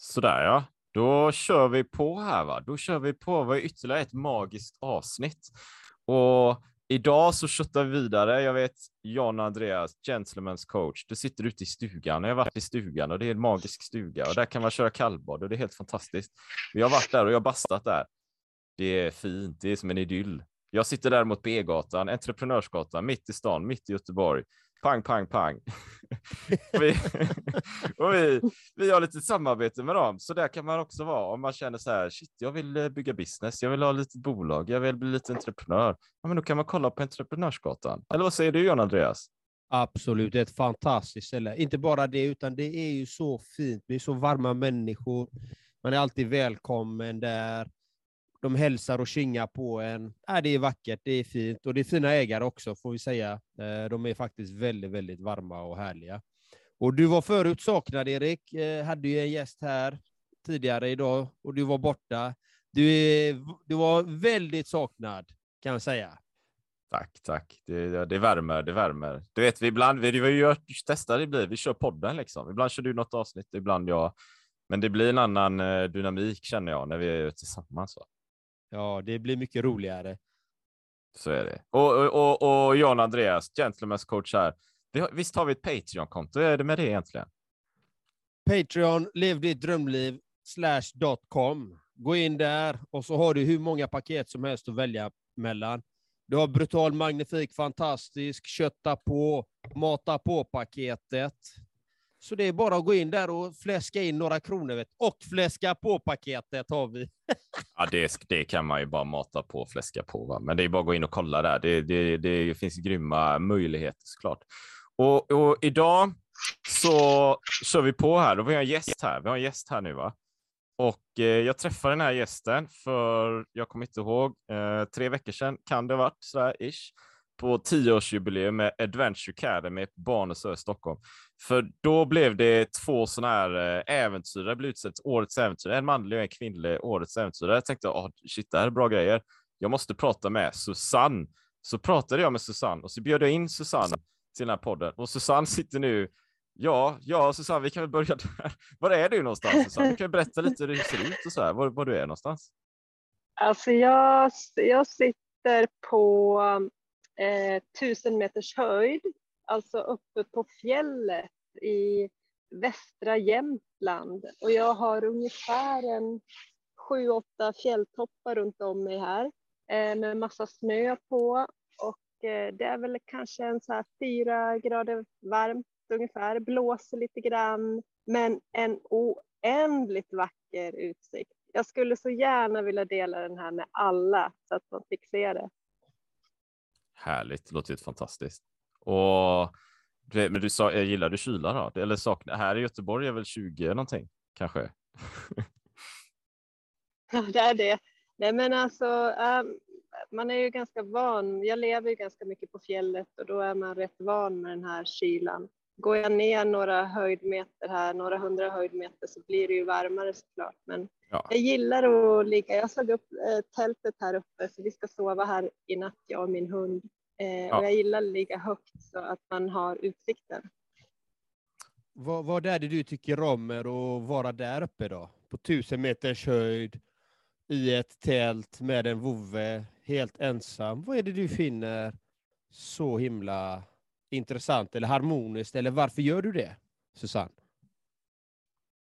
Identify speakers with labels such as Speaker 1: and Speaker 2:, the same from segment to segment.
Speaker 1: Sådär ja, då kör vi på här va. Då kör vi på. Vi ytterligare ett magiskt avsnitt. Och idag så köttar vi vidare. Jag vet Jan Andreas, Gentlemen's coach. Du sitter ute i stugan. Jag har varit i stugan och det är en magisk stuga och där kan man köra kallbad och det är helt fantastiskt. Vi har varit där och jag har bastat där. Det är fint. Det är som en idyll. Jag sitter däremot på E-gatan, Entreprenörsgatan, mitt i stan, mitt i Göteborg. Pang, pang, pang. vi, och vi, vi har lite samarbete med dem, så där kan man också vara om man känner så här, shit, jag vill eh, bygga business, jag vill ha lite bolag, jag vill bli lite entreprenör. Ja, men då kan man kolla på Entreprenörsgatan. Eller vad säger du, John Andreas?
Speaker 2: Absolut, det är ett fantastiskt ställe. Inte bara det, utan det är ju så fint. Det är så varma människor. Man är alltid välkommen där de hälsar och kingar på en. Äh, det är vackert, det är fint och det är fina ägare också får vi säga. Eh, de är faktiskt väldigt, väldigt varma och härliga. Och du var förut saknad Erik, eh, hade ju en gäst här tidigare idag och du var borta. Du, är, du var väldigt saknad kan jag säga.
Speaker 1: Tack, tack. Det, det värmer, det värmer. Du vet, vi ibland, vi, vi gör, testar det blir, vi kör podden liksom. Ibland kör du något avsnitt, ibland jag. Men det blir en annan eh, dynamik känner jag när vi är tillsammans. Va?
Speaker 2: Ja, det blir mycket roligare.
Speaker 1: Så är det. Och, och, och, och John Andreas, Gentlemen's coach här. Visst har vi ett Patreon-konto? Hur är det med det egentligen?
Speaker 2: Patreon, lev ditt drömliv, slash.com. Gå in där och så har du hur många paket som helst att välja mellan. Du har brutal, magnifik, fantastisk, kötta på, mata på-paketet. Så det är bara att gå in där och fläska in några kronor. Vet. Och fläska på-paketet har vi.
Speaker 1: ja, det, det, kan man ju bara mata på och fläska på. Va? Men det är bara att gå in och kolla där. Det, det, det finns grymma möjligheter såklart. Och, och idag så kör vi på här. Då vi har en gäst här. Vi har en gäst här nu va? Och eh, jag träffade den här gästen för, jag kommer inte ihåg, eh, tre veckor sedan kan det ha varit sådär ish på tioårsjubileum med Adventure Academy på Barnesö i Stockholm. För då blev det två sådana här eh, äventyrare blev utsett årets äventyrare, en manlig och en kvinnlig årets äventyrare. Jag tänkte, oh, shit, det här är bra grejer. Jag måste prata med Susanne. Så pratade jag med Susanne och så bjöd jag in Susanne till den här podden och Susanne sitter nu Ja, ja, Susanne, vi kan väl börja där. Var är du någonstans? Susanne? Du kan berätta lite hur det ser ut och så här, var, var du är någonstans.
Speaker 3: Alltså, jag, jag sitter på eh, tusen meters höjd, alltså uppe på fjället i västra Jämtland. Och jag har ungefär en sju, åtta fjälltoppar runt om mig här eh, med massa snö på. Och eh, det är väl kanske en så här fyra grader varmt ungefär, blåser lite grann, men en oändligt vacker utsikt. Jag skulle så gärna vilja dela den här med alla så att man fick se det.
Speaker 1: Härligt, det låter ju fantastiskt. Och men du sa, jag gillar du kyla då? Eller sakna, här i Göteborg är väl 20 någonting kanske?
Speaker 3: Ja, det är det. Nej, men alltså, um, man är ju ganska van. Jag lever ju ganska mycket på fjället och då är man rätt van med den här kylan. Går jag ner några höjdmeter här, några hundra höjdmeter, så blir det ju varmare såklart. Men ja. jag gillar att ligga. Jag slog upp eh, tältet här uppe, så vi ska sova här i natt, jag och min hund. Eh, ja. Och jag gillar att ligga högt så att man har utsikten.
Speaker 2: Vad, vad är det du tycker om med att vara där uppe då? På tusen meters höjd, i ett tält med en vovve, helt ensam. Vad är det du finner så himla intressant eller harmoniskt, eller varför gör du det, Susanne?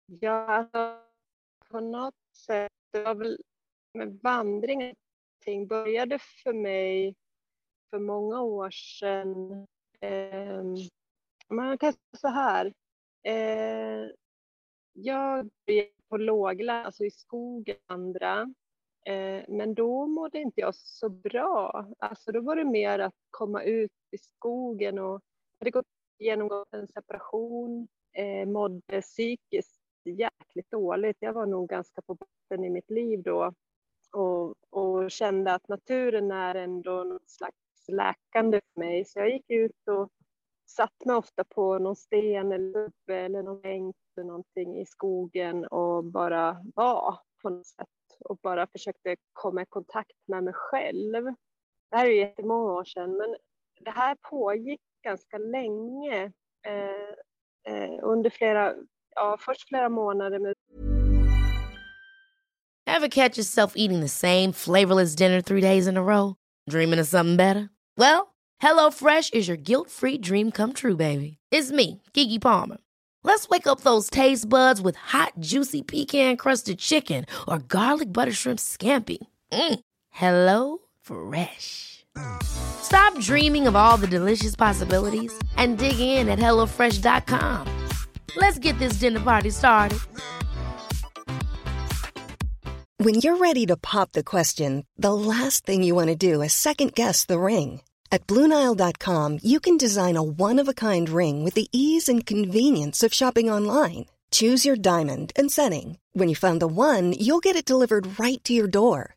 Speaker 3: Ja, alltså, på något sätt, det var väl med vandringen, började för mig för många år sedan. Eh, man kan säga så här. Eh, jag började på lågland, alltså i skogen andra. Eh, men då mådde inte jag så bra. Alltså då var det mer att komma ut i skogen och hade gått genomgått en separation, eh, mådde psykiskt jäkligt dåligt. Jag var nog ganska på botten i mitt liv då och, och kände att naturen är ändå något slags läkande för mig. Så jag gick ut och satt mig ofta på någon sten eller eller någon bänk eller någonting i skogen och bara var på något sätt och bara försökte komma i kontakt med mig själv. Det här är ju jättemånga år sedan, men det här pågick ganska länge. Eh, eh, under flera, ja, först flera månader.
Speaker 4: Catch yourself eating the same flavorless dinner three days in a row? Dreaming of something better? Well, HelloFresh is your guilt-free dream come true, baby. It's me, Kiki Palmer. Let's wake up those taste buds with hot, juicy pecan-crusted chicken or garlic butter shrimp scampi. Mm. Hello Fresh. Stop dreaming of all the delicious possibilities and dig in at HelloFresh.com. Let's get this dinner party started.
Speaker 5: When you're ready to pop the question, the last thing you want to do is second guess the ring. At Bluenile.com, you can design a one of a kind ring with the ease and convenience of shopping online. Choose your diamond and setting. When you find the one, you'll get it delivered right to your door.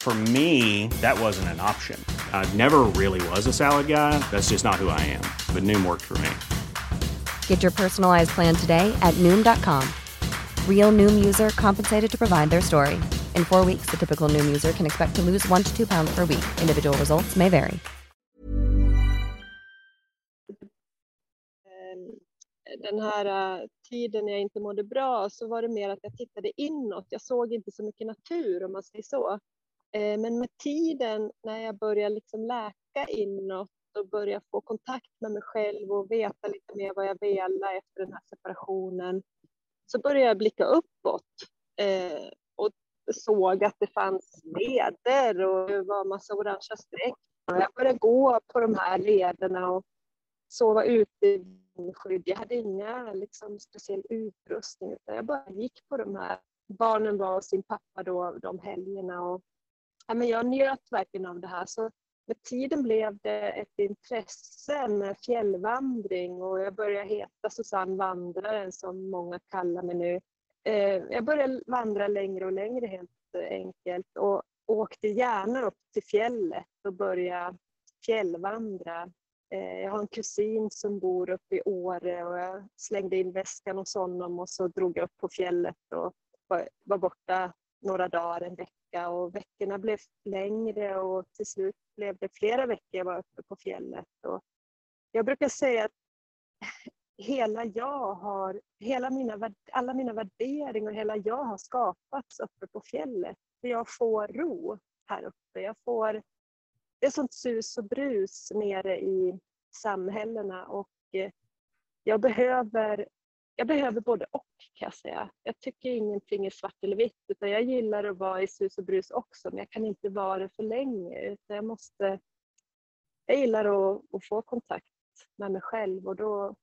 Speaker 6: For me, that wasn't an option. I never really was a salad guy. That's just not who I am. But Noom worked for me.
Speaker 7: Get your personalized plan today at Noom.com. Real Noom user compensated to provide their story. In four weeks, the typical Noom user can expect to lose one to two pounds per week. Individual results may vary.
Speaker 3: Ehm, Den här eh, tiden när jag inte mådde bra så var det mer att jag tittade inåt. Jag såg inte så mycket natur om man säger så. Eh, men med tiden när jag börjar liksom läka inåt och börja få kontakt med mig själv och veta lite mer vad jag vill efter den här separationen så började jag blicka uppåt eh, och såg att det fanns leder och det var massa orangea streck. Jag började gå på de här lederna och sova ute i skydd. Jag hade inga liksom, speciell utrustning utan jag bara gick på de här. Barnen var hos sin pappa då de helgerna och ja, men jag njöt verkligen av det här. Så med tiden blev det ett intresse med fjällvandring och jag började heta Susanne Vandraren som många kallar mig nu. Eh, jag började vandra längre och längre helt enkelt och åkte gärna upp till fjället och började fjällvandra. Eh, jag har en kusin som bor uppe i Åre och jag slängde in väskan hos honom och så drog jag upp på fjället och var borta några dagar, en vecka och veckorna blev längre och till slut blev det flera veckor jag var uppe på fjället. Och jag brukar säga att hela jag har, hela mina, alla mina värderingar och hela jag har skapats uppe på fjället. För jag får ro här uppe. Jag får, det är sånt sus och brus nere i samhällena och eh, jag behöver, jag behöver både och kan jag säga. Jag tycker ingenting är svart eller vitt utan jag gillar att vara i sus och brus också men jag kan inte vara det för länge utan jag måste, jag gillar att, att få kontakt med mig själv och då,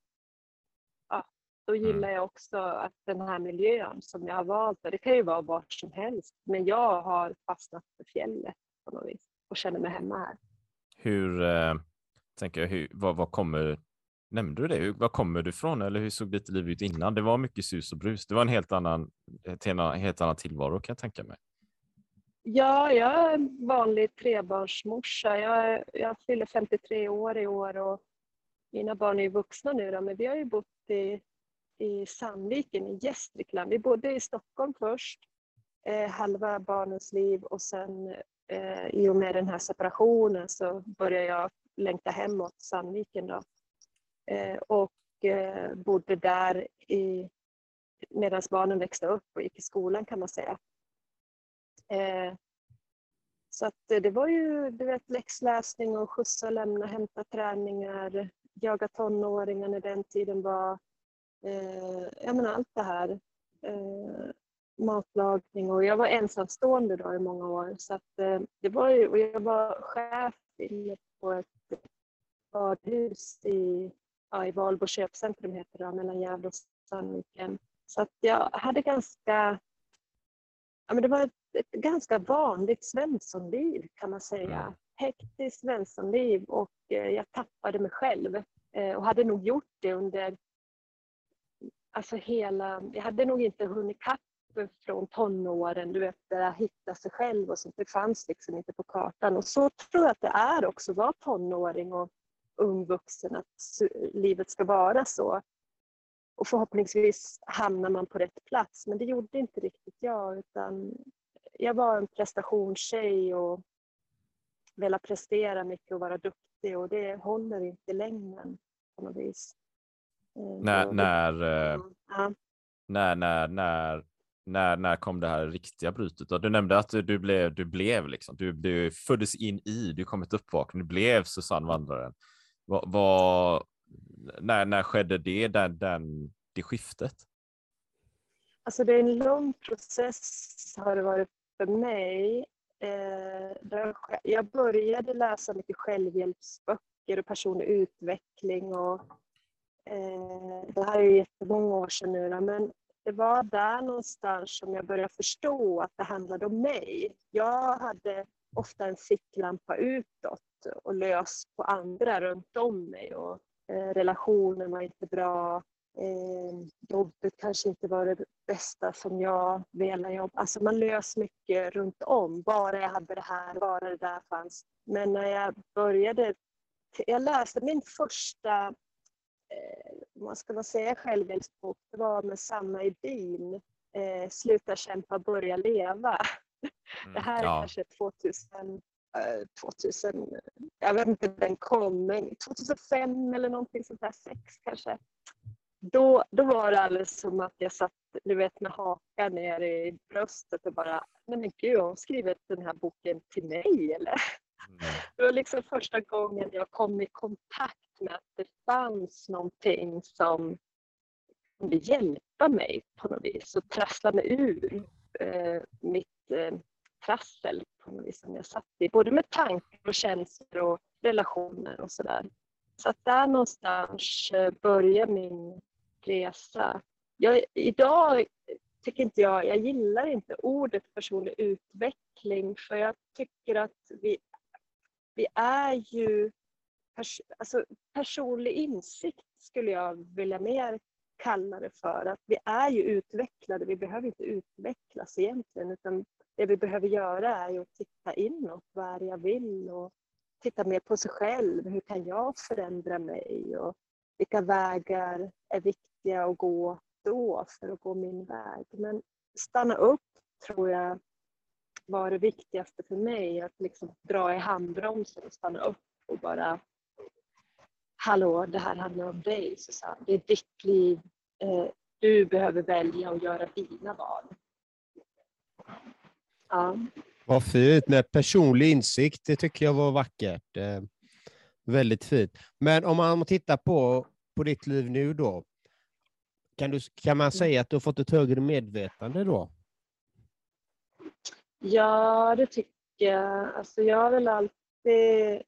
Speaker 3: ja, då gillar jag också att den här miljön som jag har valt, det kan ju vara vart som helst, men jag har fastnat för fjället på något vis och känner mig hemma här.
Speaker 1: Hur, eh, tänker jag, hur, vad, vad kommer, nämnde du det? Hur, var kommer du ifrån eller hur såg ditt liv ut innan? Det var mycket sus och brus. Det var en helt annan, eh, en helt annan tillvaro kan jag tänka mig.
Speaker 3: Ja, jag är en vanlig trebarnsmorsa. Jag, jag fyller 53 år i år och mina barn är ju vuxna nu då, men vi har ju bott i, i Sandviken i Gästrikland. Vi bodde i Stockholm först, eh, halva barnens liv och sen eh, i och med den här separationen så började jag längta hemåt Sandviken då. Eh, och eh, bodde där i, medan barnen växte upp och gick i skolan kan man säga. Eh, så att det var ju du vet, läxläsning och skjutsa, lämna, hämta träningar, jaga tonåringar när den tiden var. Jag menar allt det här. Matlagning och jag var ensamstående då i många år. Så att, det var ju, och jag var chef inne på ett badhus i, ja, i Valbo köpcentrum heter det, mellan Gävle och Sandviken. Så att jag hade ganska Ja, men det var ett, ett ganska vanligt svenssonliv kan man säga.
Speaker 1: Mm.
Speaker 3: Hektiskt svenssonliv och eh, jag tappade mig själv. Eh, och hade nog gjort det under alltså hela... Jag hade nog inte hunnit kapp från tonåren, du vet, där jag hittade sig själv och sånt. Det fanns liksom inte på kartan. Och så tror jag att det är också att vara tonåring och ung vuxen, att livet ska vara så. Och förhoppningsvis hamnar man på rätt plats, men det gjorde inte riktigt jag, utan jag var en prestationstjej och ville prestera mycket och vara duktig och det håller inte i längden på något vis.
Speaker 1: Eh, när, när, eh, ja. när, när, när, när, när kom det här riktiga brytet? Du nämnde att du blev, du blev liksom, du, du föddes in i, du kom ett uppvaknande, du blev Susanne Vandraren. Vad, vad, när, när skedde det, den, den, det skiftet?
Speaker 3: Alltså det är en lång process har det varit för mig. Eh, jag började läsa mycket självhjälpsböcker och personlig utveckling. Och, eh, det här är ju jättemånga år sedan nu, men det var där någonstans som jag började förstå att det handlade om mig. Jag hade ofta en ficklampa utåt och lös på andra runt om mig. Och, eh, relationen var inte bra. Eh, jobbet kanske inte var det bästa som jag ville jobba. Alltså man lös mycket runt om. Bara jag hade det här, bara det där fanns. Men när jag började... Jag läste min första, eh, vad ska man säga, självhjälpsbok. Det var med Sanna Edin. Eh, Sluta kämpa, börja leva. Mm, det här är ja. kanske 2000 2000, eh, jag vet inte när den kom, men 2005 eller någonting sånt där, sex kanske. Då, då var det alldeles som att jag satt du vet, med hakan ner i bröstet och bara, nej men gud, har hon skrivit den här boken till mig eller? Mm. Det var liksom första gången jag kom i kontakt med att det fanns någonting som kunde hjälpa mig på något vis och trassla mig ur eh, mitt eh, trassel på något vis som jag satt i, både med tankar och känslor och relationer och sådär. Så att där någonstans eh, börjar min resa. Jag, idag tycker inte jag, jag gillar inte ordet personlig utveckling för jag tycker att vi, vi är ju, pers, alltså personlig insikt skulle jag vilja mer kalla det för. Att vi är ju utvecklade, vi behöver inte utvecklas egentligen utan det vi behöver göra är ju att titta inåt, vad är det jag vill och titta mer på sig själv. Hur kan jag förändra mig och vilka vägar är viktiga att gå då för att gå min väg. Men stanna upp tror jag var det viktigaste för mig, att liksom dra i handbromsen och stanna upp och bara Hallå, det här handlar om dig Susanne. Det är ditt liv. Eh, du behöver välja och göra dina val.
Speaker 2: Ja. Vad fint med personlig insikt. Det tycker jag var vackert. Eh, väldigt fint. Men om man tittar på, på ditt liv nu då. Kan, du, kan man säga att du har fått ett högre medvetande då?
Speaker 3: Ja, det tycker jag. Alltså jag har väl alltid...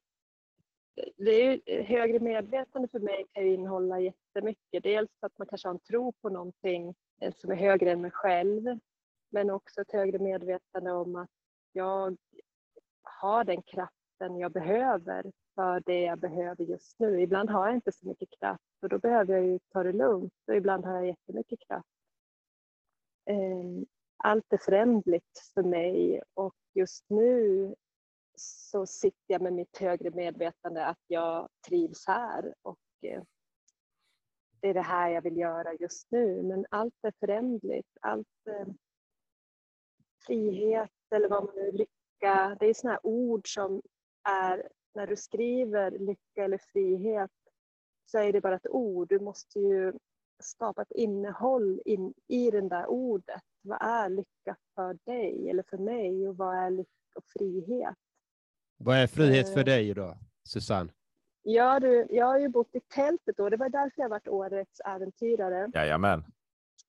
Speaker 3: Det är högre medvetande för mig kan ju innehålla jättemycket. Dels att man kanske har en tro på någonting eh, som är högre än mig själv. Men också ett högre medvetande om att jag har den kraften jag behöver för det jag behöver just nu. Ibland har jag inte så mycket kraft och då behöver jag ju ta det lugnt och ibland har jag jättemycket kraft. Ehm, allt är förändligt för mig och just nu så sitter jag med mitt högre medvetande att jag trivs här och eh, det är det här jag vill göra just nu. Men allt är förändligt. Allt, eh, frihet eller vad man nu lycka. Det är sådana här ord som är, när du skriver lycka eller frihet så är det bara ett ord. Du måste ju skapa ett innehåll in, i det där ordet. Vad är lycka för dig eller för mig och vad är lycka och frihet?
Speaker 2: Vad är frihet för eh. dig då, Susanne?
Speaker 3: Ja, du, jag har ju bott i tältet då. Det var därför jag varit årets äventyrare.
Speaker 1: Jajamän.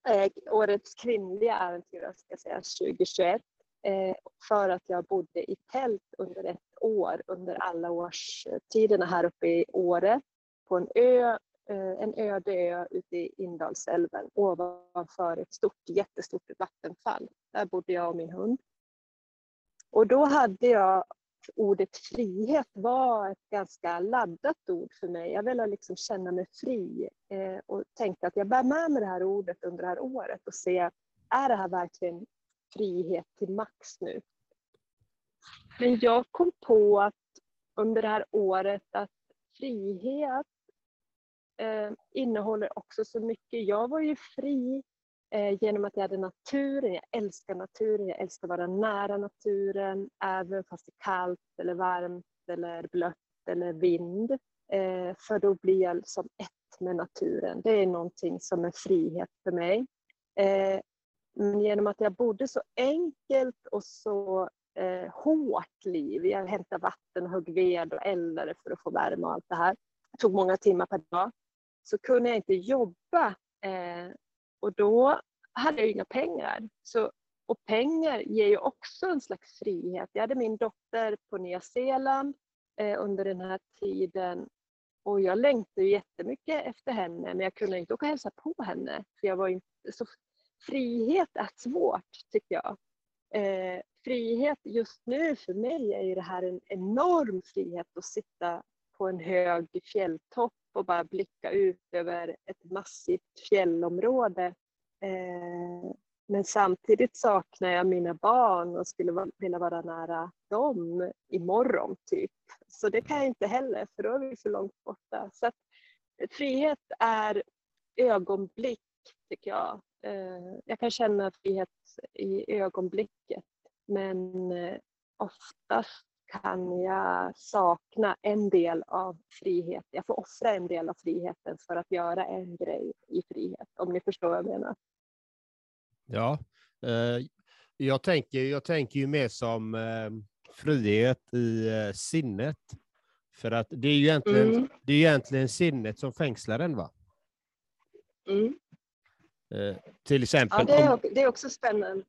Speaker 3: Eh, årets kvinnliga äventyrare ska jag säga 2021. Eh, för att jag bodde i tält under ett år under alla årstiderna här uppe i Åre på en ö, eh, en öde ö ute i Indalsälven ovanför ett stort, jättestort vattenfall. Där bodde jag och min hund. Och då hade jag ordet frihet var ett ganska laddat ord för mig. Jag ville liksom känna mig fri eh, och tänkte att jag bär med mig det här ordet under det här året och se är det här verkligen frihet till max nu? Men jag kom på att under det här året att frihet eh, innehåller också så mycket. Jag var ju fri Eh, genom att jag hade naturen, jag älskar naturen, jag älskar att vara nära naturen, även fast det är kallt eller varmt eller blött eller vind. Eh, för då blir jag som ett med naturen. Det är någonting som är frihet för mig. Eh, men genom att jag bodde så enkelt och så eh, hårt liv. Jag hämtade vatten, högg ved och eldade för att få värme och allt det här. Det tog många timmar per dag. Så kunde jag inte jobba eh, och då hade jag inga pengar. Så, och pengar ger ju också en slags frihet. Jag hade min dotter på Nya Zeeland eh, under den här tiden och jag längtade jättemycket efter henne men jag kunde inte åka och hälsa på henne. För jag var inte så... Frihet är svårt tycker jag. Eh, frihet just nu för mig är ju det här en enorm frihet att sitta på en hög fjälltopp och bara blicka ut över ett massivt fjällområde. Eh, men samtidigt saknar jag mina barn och skulle vilja vara nära dem imorgon typ. Så det kan jag inte heller för då är vi för långt borta. Så att, frihet är ögonblick tycker jag. Eh, jag kan känna frihet i ögonblicket men eh, oftast kan jag sakna en del av frihet. Jag får offra en del av friheten för att göra en grej i frihet, om ni förstår vad jag menar.
Speaker 2: Ja, eh, jag tänker, jag tänker ju mer som eh, frihet i eh, sinnet. För att det är ju egentligen, mm. det är egentligen sinnet som fängslar en, va?
Speaker 3: Mm.
Speaker 2: Eh, till exempel.
Speaker 3: Ja, det är, det är också spännande.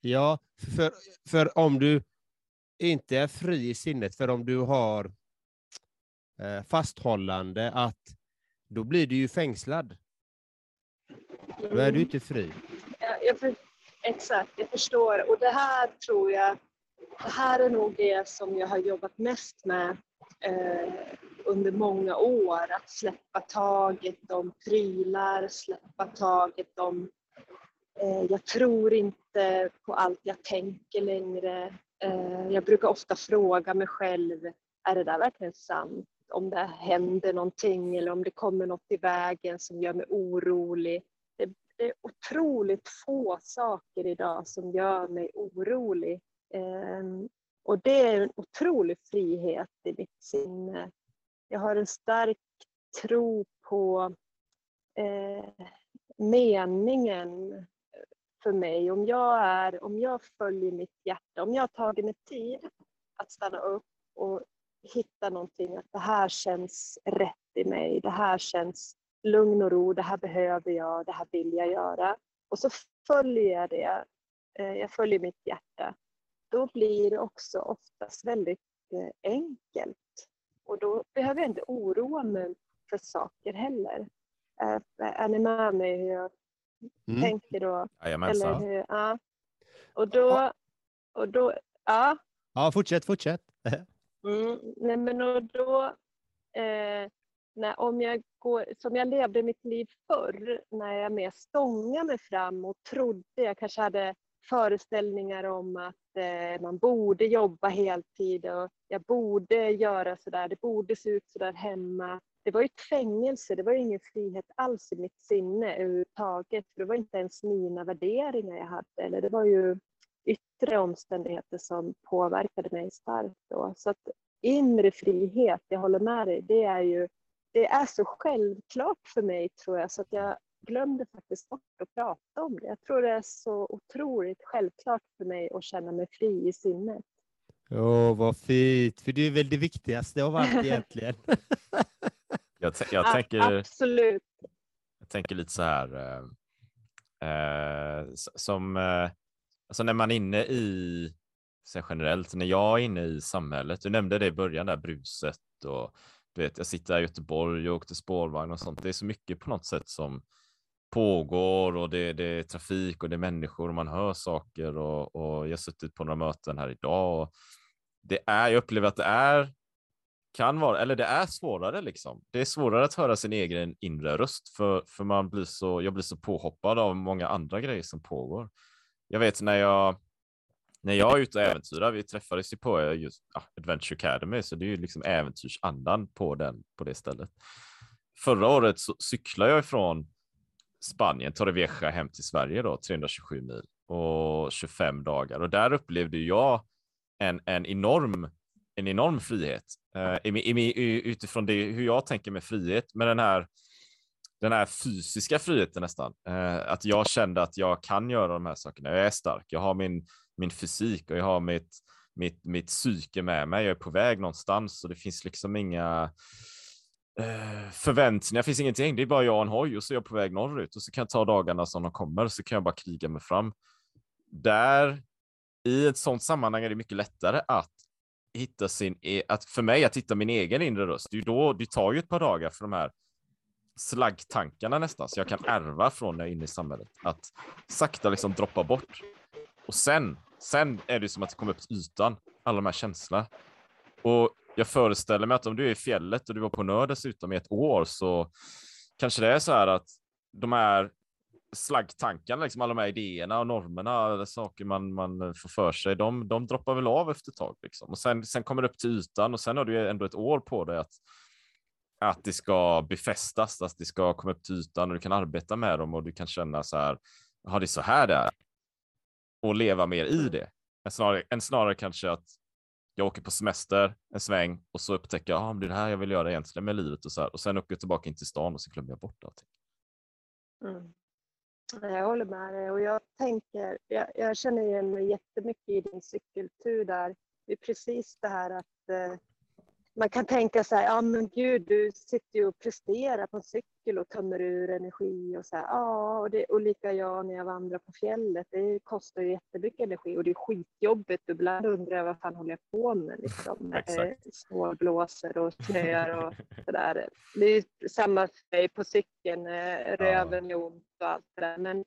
Speaker 2: Ja, för, för om du inte är fri i sinnet, för om du har eh, fasthållande, att då blir du ju fängslad. Då är du inte fri.
Speaker 3: Ja, jag för, exakt, jag förstår. Och det här tror jag, det här är nog det som jag har jobbat mest med eh, under många år. Att släppa taget om prylar, släppa taget om eh, jag tror inte på allt jag tänker längre. Eh, jag brukar ofta fråga mig själv, är det där verkligen sant? Om det händer någonting eller om det kommer något i vägen som gör mig orolig. Det, det är otroligt få saker idag som gör mig orolig. Ehm, och det är en otrolig frihet i mitt sinne. Jag har en stark tro på eh, meningen för mig. Om jag, är, om jag följer mitt hjärta, om jag har tagit mig tid att stanna upp och hitta någonting, att det här känns rätt i mig, det här känns lugn och ro, det här behöver jag, det här vill jag göra. Och så följer jag det, eh, jag följer mitt hjärta. Då blir det också oftast väldigt eh, enkelt. Och då behöver jag inte oroa mig för saker heller. Är ni med mig hur jag mm. tänker då.
Speaker 1: Jajamensan. Eller hur?
Speaker 3: Ja. Och då, och då, ja.
Speaker 2: Ja, fortsätt, fortsätt.
Speaker 3: mm, nej men och då, eh, när, om jag går, som jag levde mitt liv förr, när jag mer stångade mig fram och trodde, jag kanske hade föreställningar om att eh, man borde jobba heltid och jag borde göra sådär, det borde se ut sådär hemma det var ett fängelse, det var ingen frihet alls i mitt sinne överhuvudtaget. För det var inte ens mina värderingar jag hade, eller det var ju yttre omständigheter som påverkade mig starkt då. Så att inre frihet, jag håller med dig, det är ju det är så självklart för mig tror jag så att jag glömde faktiskt bort att prata om det. Jag tror det är så otroligt självklart för mig att känna mig fri i sinnet.
Speaker 2: Åh, oh, vad fint, för det är väl det viktigaste av allt egentligen.
Speaker 1: Jag, jag
Speaker 3: ja,
Speaker 1: tänker,
Speaker 3: absolut.
Speaker 1: Jag tänker lite så här, eh, eh som eh, alltså när man är inne i, så generellt, när jag är inne i samhället, du nämnde det i början, där bruset och du vet, jag sitter här i Göteborg och åkte spårvagn och sånt. Det är så mycket på något sätt som pågår och det, det är trafik och det är människor och man hör saker och, och jag har suttit på några möten här idag. Och det är, jag upplever att det är kan vara, eller det är svårare liksom. Det är svårare att höra sin egen inre röst för, för man blir så, jag blir så påhoppad av många andra grejer som pågår. Jag vet när jag, när jag är ute och äventyrar, vi träffades ju på eh, just ja, Adventure Academy, så det är ju liksom äventyrsandan på, den, på det stället. Förra året så cyklade jag ifrån Spanien, Torrevieja, hem till Sverige då, 327 mil och 25 dagar. Och där upplevde jag en, en enorm en enorm frihet Eh, i, i, utifrån det, hur jag tänker med frihet, med den här, den här fysiska friheten nästan. Eh, att jag kände att jag kan göra de här sakerna. Jag är stark, jag har min, min fysik och jag har mitt, mitt, mitt psyke med mig. Jag är på väg någonstans och det finns liksom inga eh, förväntningar, det finns ingenting. Det är bara jag och en hoj och så är jag på väg norrut och så kan jag ta dagarna som de kommer så kan jag bara kriga mig fram. Där i ett sådant sammanhang är det mycket lättare att hitta sin, e, att för mig att hitta min egen inre röst, det, är då, det tar ju ett par dagar för de här slaggtankarna nästan, så jag kan ärva från när jag är inne i samhället. Att sakta liksom droppa bort. Och sen, sen är det som att det kommer upp till ytan, alla de här känslorna. Och jag föreställer mig att om du är i fjället och du var på Nör dessutom i ett år så kanske det är så här att de här slaggtankarna, liksom alla de här idéerna och normerna, saker man, man får för sig, de, de droppar väl av efter ett tag. Liksom. Och sen, sen kommer det upp till ytan och sen har du ändå ett år på dig att, att det ska befästas, att det ska komma upp till ytan och du kan arbeta med dem och du kan känna så här, har det så här det är? Och leva mer i det. Än snarare, än snarare kanske att jag åker på semester en sväng och så upptäcker jag, ah, det är det här jag vill göra egentligen med livet och så här. Och sen åker jag tillbaka in till stan och så glömmer jag bort allting.
Speaker 3: Mm. Jag håller med dig. Och jag tänker, jag, jag, känner igen mig jättemycket i din cykeltur där. Det är precis det här att eh, man kan tänka så här, ja men gud du sitter ju och presterar på en cykel och tömmer ur energi och så här, ja och, det, och lika jag när jag vandrar på fjället, det kostar ju jättemycket energi och det är skitjobbigt. Och ibland undrar jag vad fan håller jag på med liksom. Snålblåser och snöar och sådär. Det är samma för mig på cykeln, eh, röven är ont och allt det där. Men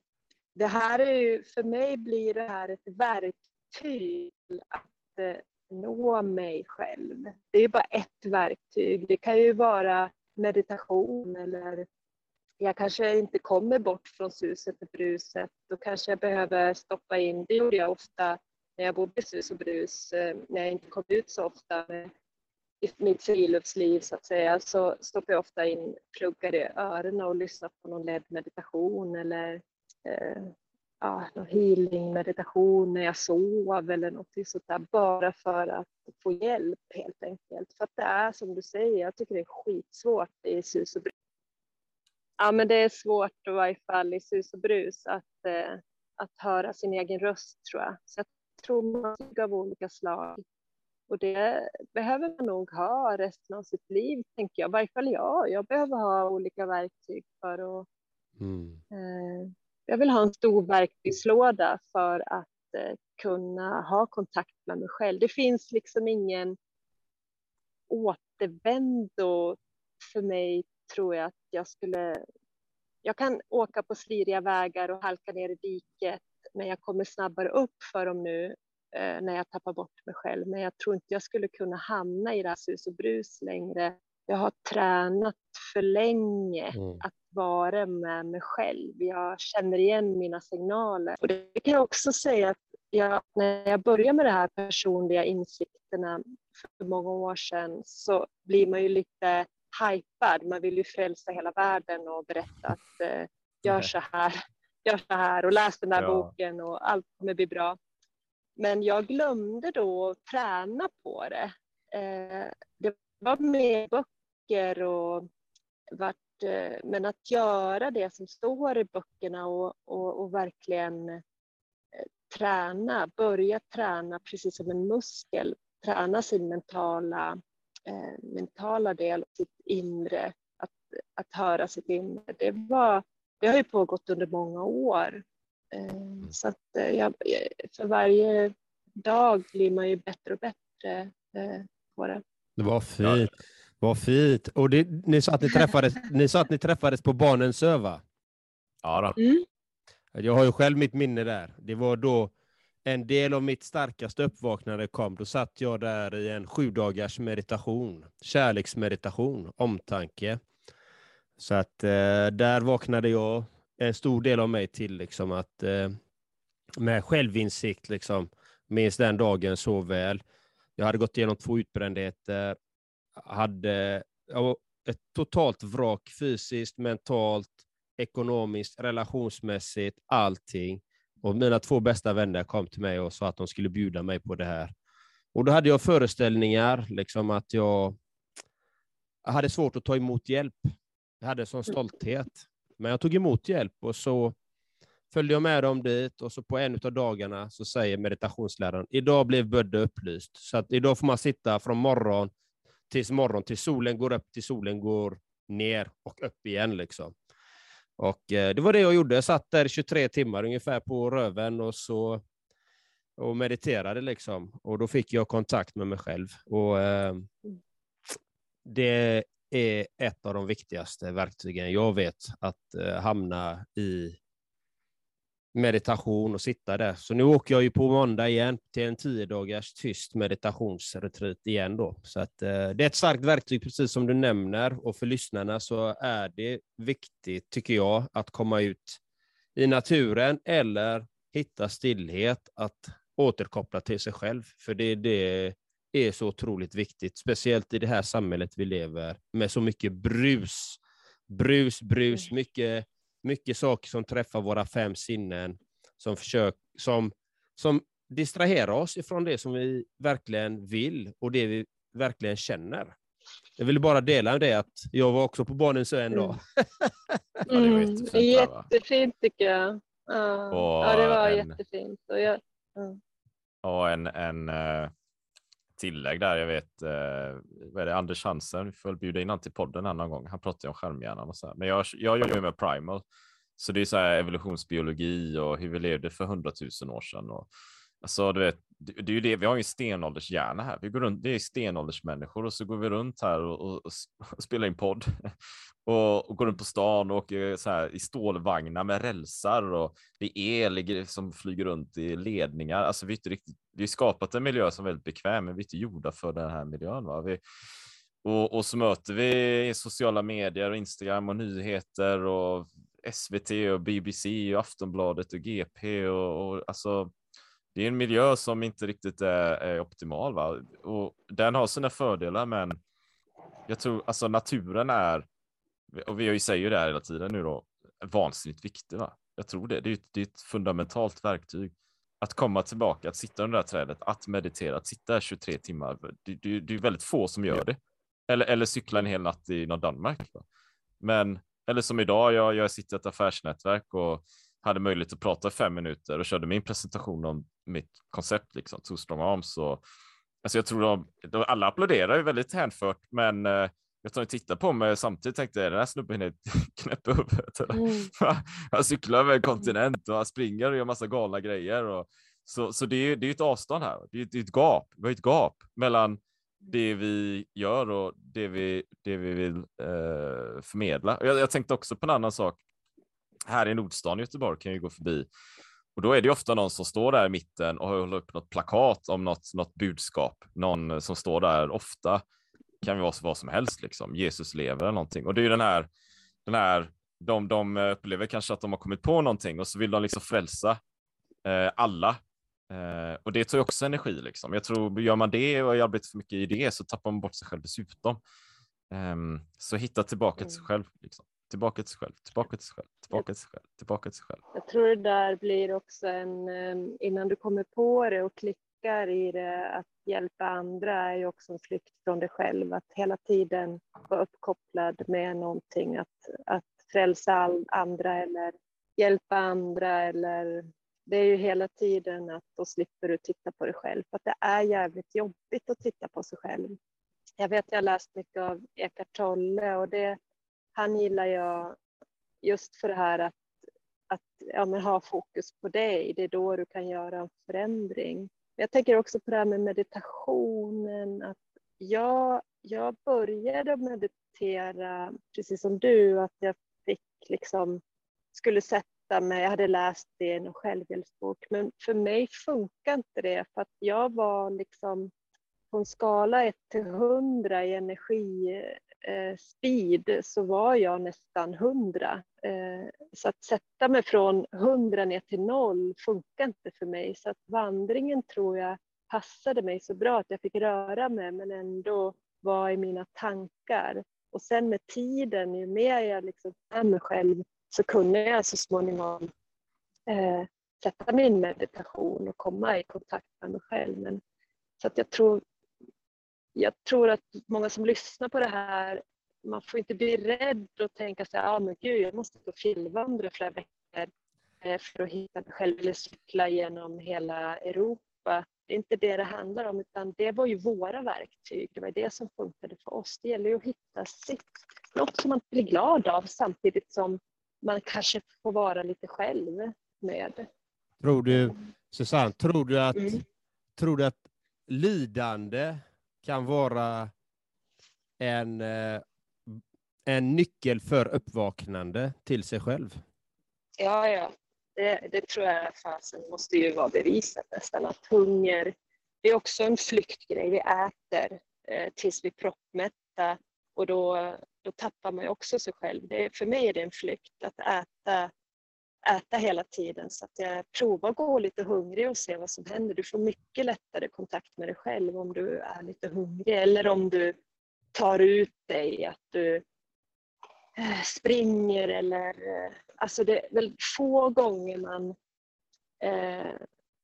Speaker 3: det här är ju, för mig blir det här ett verktyg att eh, nå mig själv. Det är ju bara ett verktyg. Det kan ju vara meditation eller jag kanske inte kommer bort från suset och bruset. Då kanske jag behöver stoppa in, det gjorde jag ofta när jag bodde i sus och brus, eh, när jag inte kom ut så ofta med mitt friluftsliv så att säga, så stoppar jag ofta in pluggar i öronen och lyssnar på någon ledd meditation eller eh, ja, någon healing meditation när jag sov eller något sånt där, bara för att få hjälp helt enkelt. För att det är som du säger, jag tycker det är skitsvårt i sus och brus. Ja, men det är svårt i varje fall i sus och brus att, eh, att höra sin egen röst tror jag. Så jag tror man av olika slag. Och det behöver man nog ha resten av sitt liv, tänker jag. I varje fall jag. Jag behöver ha olika verktyg för att mm. eh, jag vill ha en stor verktygslåda för att eh, kunna ha kontakt med mig själv. Det finns liksom ingen återvändo för mig tror jag att jag skulle. Jag kan åka på sliriga vägar och halka ner i diket, men jag kommer snabbare upp för dem nu när jag tappar bort mig själv. Men jag tror inte jag skulle kunna hamna i sus och brus längre. Jag har tränat för länge mm. att vara med mig själv. Jag känner igen mina signaler. Och det kan jag också säga att jag, när jag började med de här personliga insikterna för många år sedan så blir man ju lite hypad. Man vill ju frälsa hela världen och berätta att eh, gör så här, gör så här och läs den där ja. boken och allt kommer bli bra. Men jag glömde då att träna på det. Eh, det var mer böcker och vart eh, men att göra det som står i böckerna och, och, och verkligen eh, träna, börja träna precis som en muskel, träna sin mentala, eh, mentala del, sitt inre, att, att höra sitt inre. Det, var, det har ju pågått under många år. Eh, mm. så att eh, jag, för varje dag blir man ju bättre och bättre eh, på det.
Speaker 2: Det var fint. Vad fint. Och det, ni, sa att ni, träffades, ni sa att ni träffades på Barnens Öva.
Speaker 1: Ja.
Speaker 3: Då. Mm.
Speaker 2: Jag har ju själv mitt minne där. Det var då en del av mitt starkaste uppvaknande kom, då satt jag där i en sju dagars meditation, kärleksmeditation, omtanke. Så att eh, där vaknade jag, en stor del av mig till, liksom att eh, med självinsikt, liksom, minns den dagen så väl. Jag hade gått igenom två utbrändheter, hade ett totalt vrak fysiskt, mentalt, ekonomiskt, relationsmässigt, allting. Och mina två bästa vänner kom till mig och sa att de skulle bjuda mig på det här. Och då hade jag föreställningar, liksom att jag, hade svårt att ta emot hjälp. Jag hade sån stolthet. Men jag tog emot hjälp och så följde jag med dem dit och så på en av dagarna så säger meditationsläraren, idag blev Bödde upplyst. Så att idag får man sitta från morgon tills morgon, tills solen går upp, tills solen går ner och upp igen. Liksom. Och eh, det var det jag gjorde. Jag satt där 23 timmar ungefär på röven och så och mediterade liksom. Och då fick jag kontakt med mig själv. Och eh, det är ett av de viktigaste verktygen jag vet att eh, hamna i meditation och sitta där. Så nu åker jag ju på måndag igen till en tio dagars tyst meditationsretreat igen då. Så att, eh, det är ett starkt verktyg, precis som du nämner, och för lyssnarna så är det viktigt, tycker jag, att komma ut i naturen eller hitta stillhet, att återkoppla till sig själv, för det, är det är så otroligt viktigt, speciellt i det här samhället vi lever med så mycket brus. Brus, brus, mm. mycket mycket saker som träffar våra fem sinnen, som, försök, som, som distraherar oss ifrån det som vi verkligen vill och det vi verkligen känner. Jag ville bara dela det att jag var också på Barnens ö en dag.
Speaker 3: Mm. mm, det jättefint tycker jag. Ja, ja det var en, jättefint. Och jag,
Speaker 1: ja. Och en, en uh, tillägg där. Jag vet, eh, vad är det, Anders Hansen, vi får väl bjuda in honom till podden en annan gång. Han pratar ju om skärmhjärnan och så här. Men jag, jag jobbar ju med Primal så det är så här evolutionsbiologi och hur vi levde för hundratusen år sedan. Och, alltså, du vet, det är ju det, vi har ju en stenåldershjärna här. Vi går runt, det är stenåldersmänniskor och så går vi runt här och, och, och spelar in podd och, och, går runt på stan och åker så här i stålvagnar med rälsar och det är el som flyger runt i ledningar. Alltså vi, inte riktigt, vi har skapat en miljö som är väldigt bekväm, men vi är inte gjorda för den här miljön. Va? Vi, och, och så möter vi sociala medier och Instagram och nyheter och SVT och BBC och Aftonbladet och GP och, och alltså det är en miljö som inte riktigt är, är optimal. Va? Och den har sina fördelar, men jag tror alltså naturen är, och vi säger ju det här hela tiden nu då, vansinnigt viktig. Va? Jag tror det. Det är, ett, det är ett fundamentalt verktyg. Att komma tillbaka, att sitta under det här trädet, att meditera, att sitta 23 timmar. Det, det, det är väldigt få som gör det. Eller, eller cykla en hel natt i norr Danmark. Va? Men eller som idag, jag, jag sitter i ett affärsnätverk och hade möjlighet att prata fem minuter och körde min presentation om mitt koncept, liksom, Two Strong Arms. Och, alltså jag tror de, de alla applåderar ju väldigt hänfört, men eh, jag tror de tittar på mig samtidigt tänkte jag, den här snubben är knäpp i huvudet. Mm. han cyklar över en kontinent och han springer och gör massa galna grejer. Och, så så det, är, det är ett avstånd här, det är, det är ett gap. Vi har ett gap mellan det vi gör och det vi, det vi vill eh, förmedla. Jag, jag tänkte också på en annan sak. Här i Nordstan i Göteborg kan jag gå förbi och då är det ofta någon som står där i mitten och håller upp något plakat om något, något budskap. Någon som står där ofta kan vara vad som helst, liksom. Jesus lever eller någonting. Och det är ju den här, den här de, de upplever kanske att de har kommit på någonting och så vill de liksom frälsa eh, alla Eh, och det tar ju också energi. Liksom. Jag tror, gör man det och arbetar för mycket i det så tappar man bort sig själv dessutom. Eh, så hitta tillbaka till sig mm. själv. Liksom. Tillbaka till sig själv, tillbaka till sig själv, tillbaka till sig själv, tillbaka till sig själv.
Speaker 3: Jag tror det där blir också en, ehm, innan du kommer på det och klickar i det, att hjälpa andra är ju också en flykt från dig själv. Att hela tiden vara uppkopplad med någonting, att, att frälsa andra eller hjälpa andra eller det är ju hela tiden att då slipper du titta på dig själv, för att det är jävligt jobbigt att titta på sig själv. Jag vet, jag har läst mycket av Eckart Tolle och det, han gillar jag just för det här att, att ja, men ha fokus på dig. Det är då du kan göra en förändring. Jag tänker också på det här med meditationen. Att jag, jag började meditera precis som du, att jag fick liksom, skulle sätta mig, jag hade läst det i en självhjälpsbok, men för mig funkar inte det för att jag var liksom på en skala 1 till 100 i energi eh, så var jag nästan 100. Eh, så att sätta mig från 100 ner till noll funkar inte för mig. Så att vandringen tror jag passade mig så bra att jag fick röra mig men ändå var i mina tankar. Och sen med tiden, ju mer jag liksom är mig själv så kunde jag så småningom eh, sätta mig i meditation och komma i kontakt med mig själv. Men, så att jag tror jag tror att många som lyssnar på det här, man får inte bli rädd och tänka så här, ah, men gud, jag måste gå fjällvandra flera veckor eh, för att hitta mig själv eller cykla genom hela Europa. Det är inte det det handlar om, utan det var ju våra verktyg. Det var det som funkade för oss. Det gäller ju att hitta sitt, något som man blir glad av samtidigt som man kanske får vara lite själv med.
Speaker 2: Tror du, Susanne, tror du att, mm. tror du att lidande kan vara en, eh, en nyckel för uppvaknande till sig själv.
Speaker 3: Ja, ja. Det, det tror jag fasen måste ju vara bevisat nästan, att hunger, det är också en flyktgrej. Vi äter eh, tills vi är proppmätta och då, då tappar man ju också sig själv. Det, för mig är det en flykt att äta äta hela tiden så att jag provar att gå lite hungrig och se vad som händer. Du får mycket lättare kontakt med dig själv om du är lite hungrig eller om du tar ut dig, att du eh, springer eller... Eh, alltså det är väl få gånger man eh,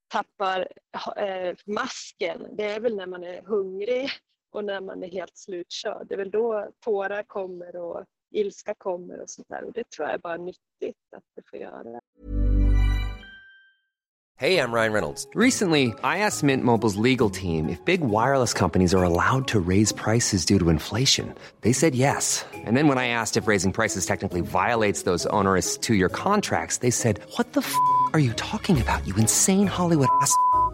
Speaker 3: tappar eh, masken. Det är väl när man är hungrig och när man är helt slutkörd. Det är väl då tårar kommer och ilska kommer och sånt där. Och det tror jag är bara nyttigt att det får göra.
Speaker 8: Hej, jag Ryan Reynolds. Recently, I asked Mint Mobiles legal team if big wireless companies are allowed to raise prices due to inflation. They said yes. And then when I asked if raising prices technically violates those onerous two-year contracts, they said, what the f*** are you talking about, you insane Hollywood ass?"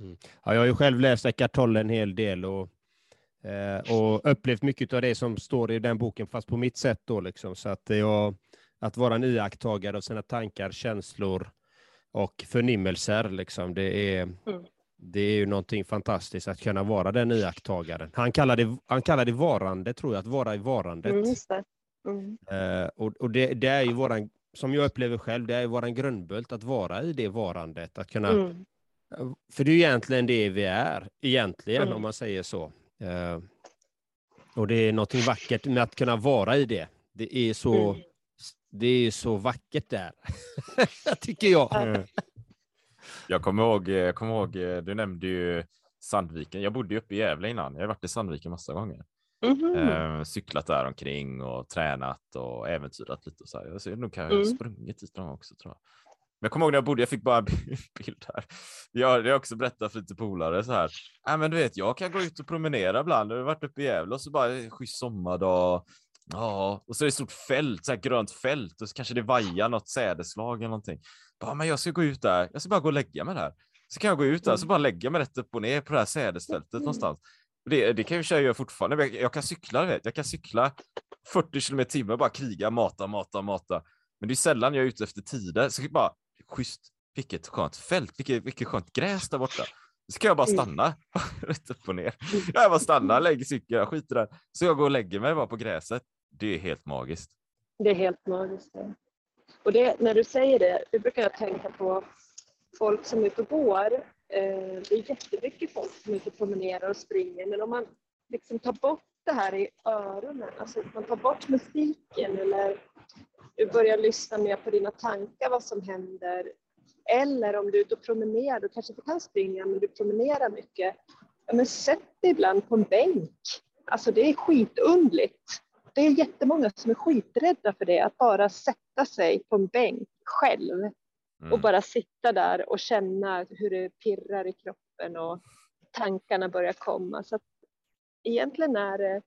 Speaker 2: Mm. Ja, jag har ju själv läst Eckart Tolle en hel del och, eh, och upplevt mycket av det som står i den boken, fast på mitt sätt då liksom. Så att jag, att vara en iakttagare av sina tankar, känslor och förnimmelser, liksom, det är, mm. det är ju någonting fantastiskt att kunna vara den iakttagaren. Han kallar det, han kallar det varande, tror jag, att vara i varandet. Mm, mm. Eh, och och det, det, är ju våran, som jag upplever själv, det är våran grundbult att vara i det varandet, att kunna mm. För det är egentligen det vi är, egentligen, mm. om man säger så. Uh, och det är något vackert med att kunna vara i det. Det är så, mm. det är så vackert där, tycker jag. Mm.
Speaker 1: Jag kommer ihåg, jag kommer ihåg, du nämnde ju Sandviken. Jag bodde uppe i Gävle innan. Jag har varit i Sandviken massa gånger. Mm -hmm. cyklat där omkring och tränat och äventyrat lite. Och så här. Jag nog kan jag mm. sprungit dit någon också tror jag. Men jag kommer ihåg när jag bodde, jag fick bara en bild här. Jag har också berättat för lite polare så här. Nej, men du vet, jag kan gå ut och promenera ibland. Jag har varit uppe i Gävle och så bara en schysst sommardag. Ja, och så är det ett stort fält, så här grönt fält och så kanske det vajar något sädeslag eller någonting. Bara, men jag ska gå ut där. Jag ska bara gå och lägga mig där. Så kan jag gå ut där, så bara lägga mig rätt upp och ner på det här sädesfältet mm. någonstans. Det, det kan jag ju göra fortfarande. Jag kan cykla, vet. Jag kan cykla 40 kilometer timme och bara kriga, mata, mata, mata. Men det är sällan jag är ute efter tider. Så bara schysst, vilket skönt fält, vilket, vilket skönt gräs där borta. Så kan jag bara mm. stanna rätt upp och ner. Jag bara stanna, lägger cykeln, jag skiter där. Så jag går och lägger mig bara på gräset. Det är helt magiskt.
Speaker 3: Det är helt magiskt. Ja. Och det, när du säger det, det brukar jag tänka på folk som är ute och går. Eh, det är jättemycket folk som är ute och promenerar och springer, men om man liksom tar bort det här i öronen, alltså man tar bort musiken eller börjar lyssna mer på dina tankar, vad som händer. Eller om du är ute och promenerar, du kanske inte kan springa men du promenerar mycket. Ja, men sätt dig ibland på en bänk. Alltså det är skitundligt. det är jättemånga som är skiträdda för det, att bara sätta sig på en bänk själv
Speaker 1: Mm.
Speaker 3: och bara sitta där och känna hur det pirrar i kroppen och tankarna börjar komma. Så att egentligen är det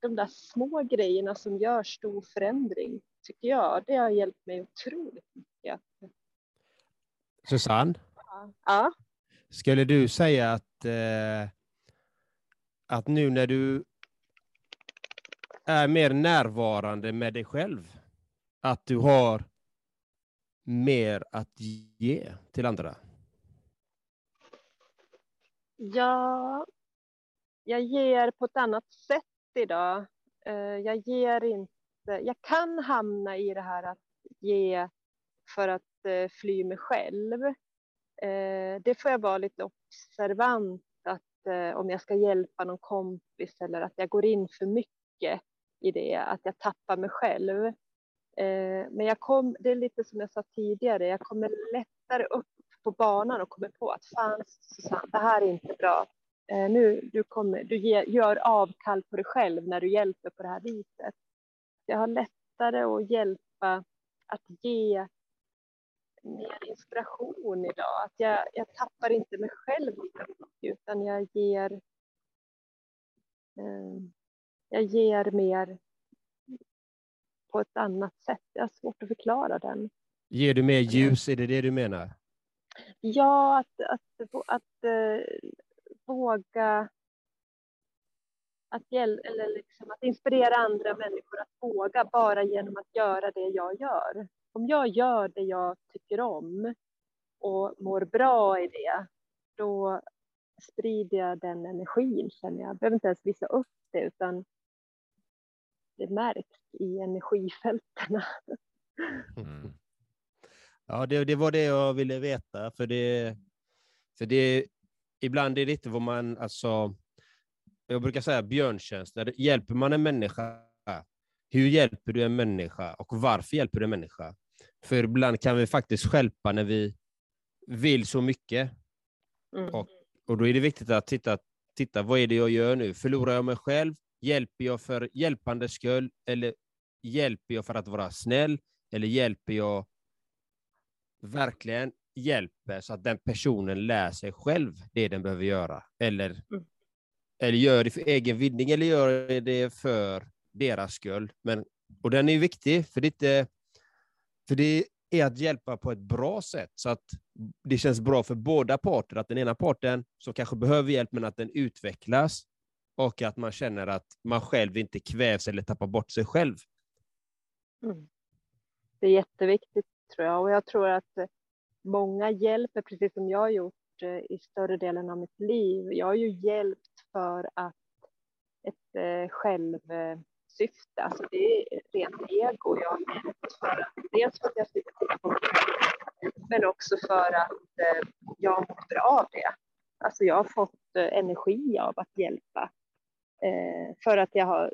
Speaker 3: de där små grejerna som gör stor förändring, tycker jag. Det har hjälpt mig otroligt mycket.
Speaker 2: Susanne,
Speaker 3: Ja,
Speaker 2: skulle du säga att, eh, att nu när du är mer närvarande med dig själv, att du har mer att ge till andra?
Speaker 3: Ja, jag ger på ett annat sätt idag. Eh, Jag ger inte, Eh, jag kan hamna i det här att ge för att eh, fly mig själv. Eh, Det får jag vara lite observant att eh, om jag ska hjälpa någon kompis eller att jag går in för mycket i det, att jag tappar mig själv. Eh, Men jag kom, det är lite som jag sa tidigare, jag kommer lättare upp på banan och kommer på att fan Susanne, det här är inte bra. Eh, nu, du kommer, du ger, gör avkall på dig själv när du hjälper på det här viset. Jag har lättare att hjälpa att ge mer inspiration idag. Att jag, jag tappar inte mig själv utan jag ger, eh, jag ger mer på ett annat sätt. Jag har svårt att förklara den.
Speaker 2: Ger du mer ljus, är det det du menar?
Speaker 3: Ja, att, att, att, eh, våga att, hjäl- eller liksom att inspirera andra människor att våga bara genom att göra det jag gör. Om jag gör det jag tycker om och mår bra i det, då sprider jag den energin känner jag. Jag behöver inte ens visa upp det utan det märks i energifältena.
Speaker 1: Mm.
Speaker 2: Ja, det, det var det jag ville veta, för det, för det ibland är det inte vad man, alltså, jag brukar säga björntjänster, hjälper man en människa, hur hjälper du en människa och varför hjälper du en människa? För ibland kan vi faktiskt skälpa när vi vill så mycket,
Speaker 3: Mm.
Speaker 2: och, och då är det viktigt att titta, titta, vad är det jag gör nu? Förlorar jag mig själv? Hjälper jag för hjälpandes skull? Eller hjälper jag för att vara snäll? Eller hjälper jag verkligen hjälper så att den personen lär sig själv det den behöver göra? Eller,
Speaker 3: Mm
Speaker 2: eller gör det för egen vinning eller gör det för deras skull? Men, och den är viktig, för det, är inte, för det är att hjälpa på ett bra sätt så att det känns bra för båda parter. Att den ena parten som kanske behöver hjälp, men att den utvecklas och att man känner att man själv inte kvävs eller tappar bort sig själv.
Speaker 3: Mm. Det är jätteviktigt tror jag och jag tror att många hjälper precis som jag har gjort gjort eh, i större delen av mitt liv. Jag har ju hjälpt för att ett eh, självsyfte, alltså det är rent ego. Jag har hjälpt för att, dels för att jag slipper titta på mig men också för att eh, jag har mått bra av det. Alltså jag har fått energi av att hjälpa för att jag har